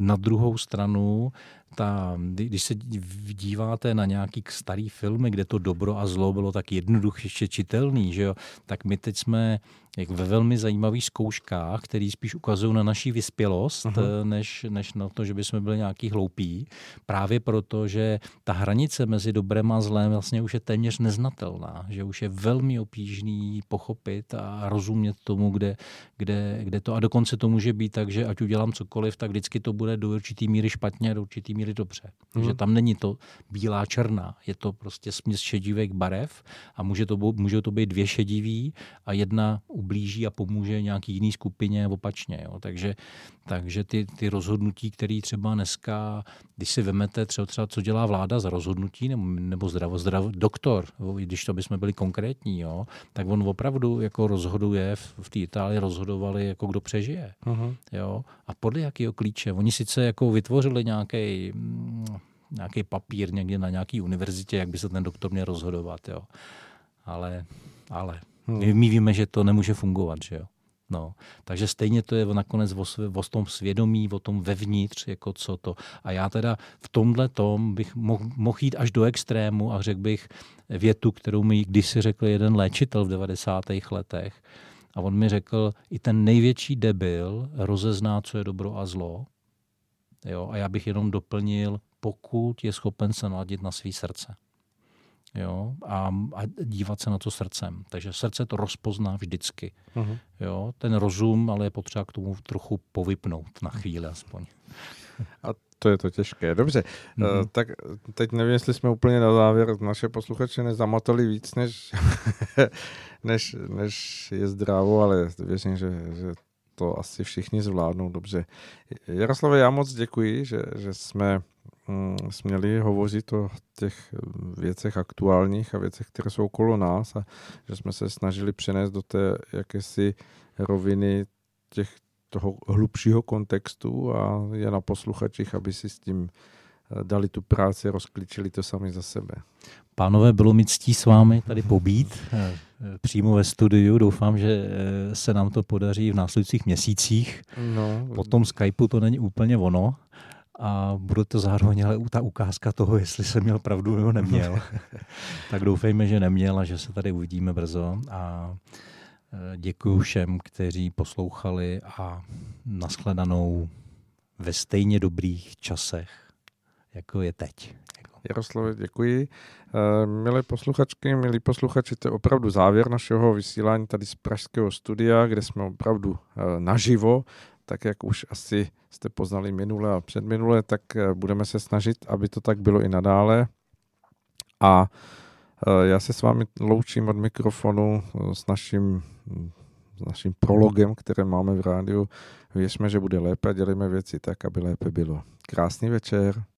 Na druhou stranu, ta, když se díváte na nějaký starý filmy, kde to dobro a zlo bylo tak jednoduše čitelný, že jo, tak my teď jsme jak ve velmi zajímavých zkouškách, které spíš ukazují na naší vyspělost, uh-huh. než, než na to, že bychom byli nějaký hloupí. Právě proto, že ta hranice mezi dobrem a zlem vlastně už je téměř neznatelná, že už je velmi obtížný pochopit a rozumět tomu, kde, kde, kde to. A dokonce to může být tak, že ať udělám cokoliv, tak vždycky to bude do určitý míry špatně a do určitý míry dobře. Uh-huh. Takže tam není to bílá černá, je to prostě směs šedivých barev a může to, může to být dvě šedivý a jedna ublíží a pomůže nějaký jiný skupině opačně. Jo. Takže, takže ty, ty rozhodnutí, které třeba dneska, když si vemete třeba, třeba co dělá vláda za rozhodnutí, nebo, nebo zdravo, zdravo, doktor, když to bychom byli konkrétní, jo, tak on opravdu jako rozhoduje, v, v té Itálii rozhodovali, jako kdo přežije. Uh-huh. Jo. A podle jakého klíče? Oni sice jako vytvořili nějaký nějaký papír někde na nějaký univerzitě, jak by se ten doktor měl rozhodovat, jo. Ale, ale. My, my víme, že to nemůže fungovat, že jo. No, takže stejně to je nakonec o, o tom svědomí, o tom vevnitř, jako co to. A já teda v tomhle tom bych mohl, mohl jít až do extrému a řekl bych větu, kterou mi kdysi řekl jeden léčitel v 90. letech. A on mi řekl, i ten největší debil rozezná, co je dobro a zlo. Jo, a já bych jenom doplnil, pokud je schopen se naladit na svý srdce jo, a, a dívat se na to srdcem. Takže srdce to rozpozná vždycky. Uh-huh. Jo, ten rozum, ale je potřeba k tomu trochu povypnout na chvíli aspoň. A to je to těžké. Dobře, mm-hmm. uh, tak teď nevím, jestli jsme úplně na závěr naše posluchače nezamotali víc, než, než, než je zdravo, ale věřím, že, že to asi všichni zvládnou dobře. Jaroslave, já moc děkuji, že, že jsme směli hovořit o těch věcech aktuálních a věcech, které jsou okolo nás a že jsme se snažili přenést do té jakési roviny těch, toho hlubšího kontextu a je na posluchačích, aby si s tím dali tu práci, rozklíčili to sami za sebe. Pánové, bylo mi ctí s vámi tady pobít přímo ve studiu. Doufám, že se nám to podaří v následujících měsících. No. Po tom Skypeu to není úplně ono a bude to zároveň ale ta ukázka toho, jestli jsem měl pravdu nebo neměl. tak doufejme, že neměl a že se tady uvidíme brzo. A děkuji všem, kteří poslouchali a nashledanou ve stejně dobrých časech, jako je teď. Jaroslave, děkuji. Eh, milé posluchačky, milí posluchači, to je opravdu závěr našeho vysílání tady z Pražského studia, kde jsme opravdu eh, naživo, tak jak už asi jste poznali minule a předminule, tak eh, budeme se snažit, aby to tak bylo i nadále. A já se s vámi loučím od mikrofonu s naším, s naším prologem, které máme v rádiu. Věřme, že bude lépe dělíme věci tak, aby lépe bylo. Krásný večer.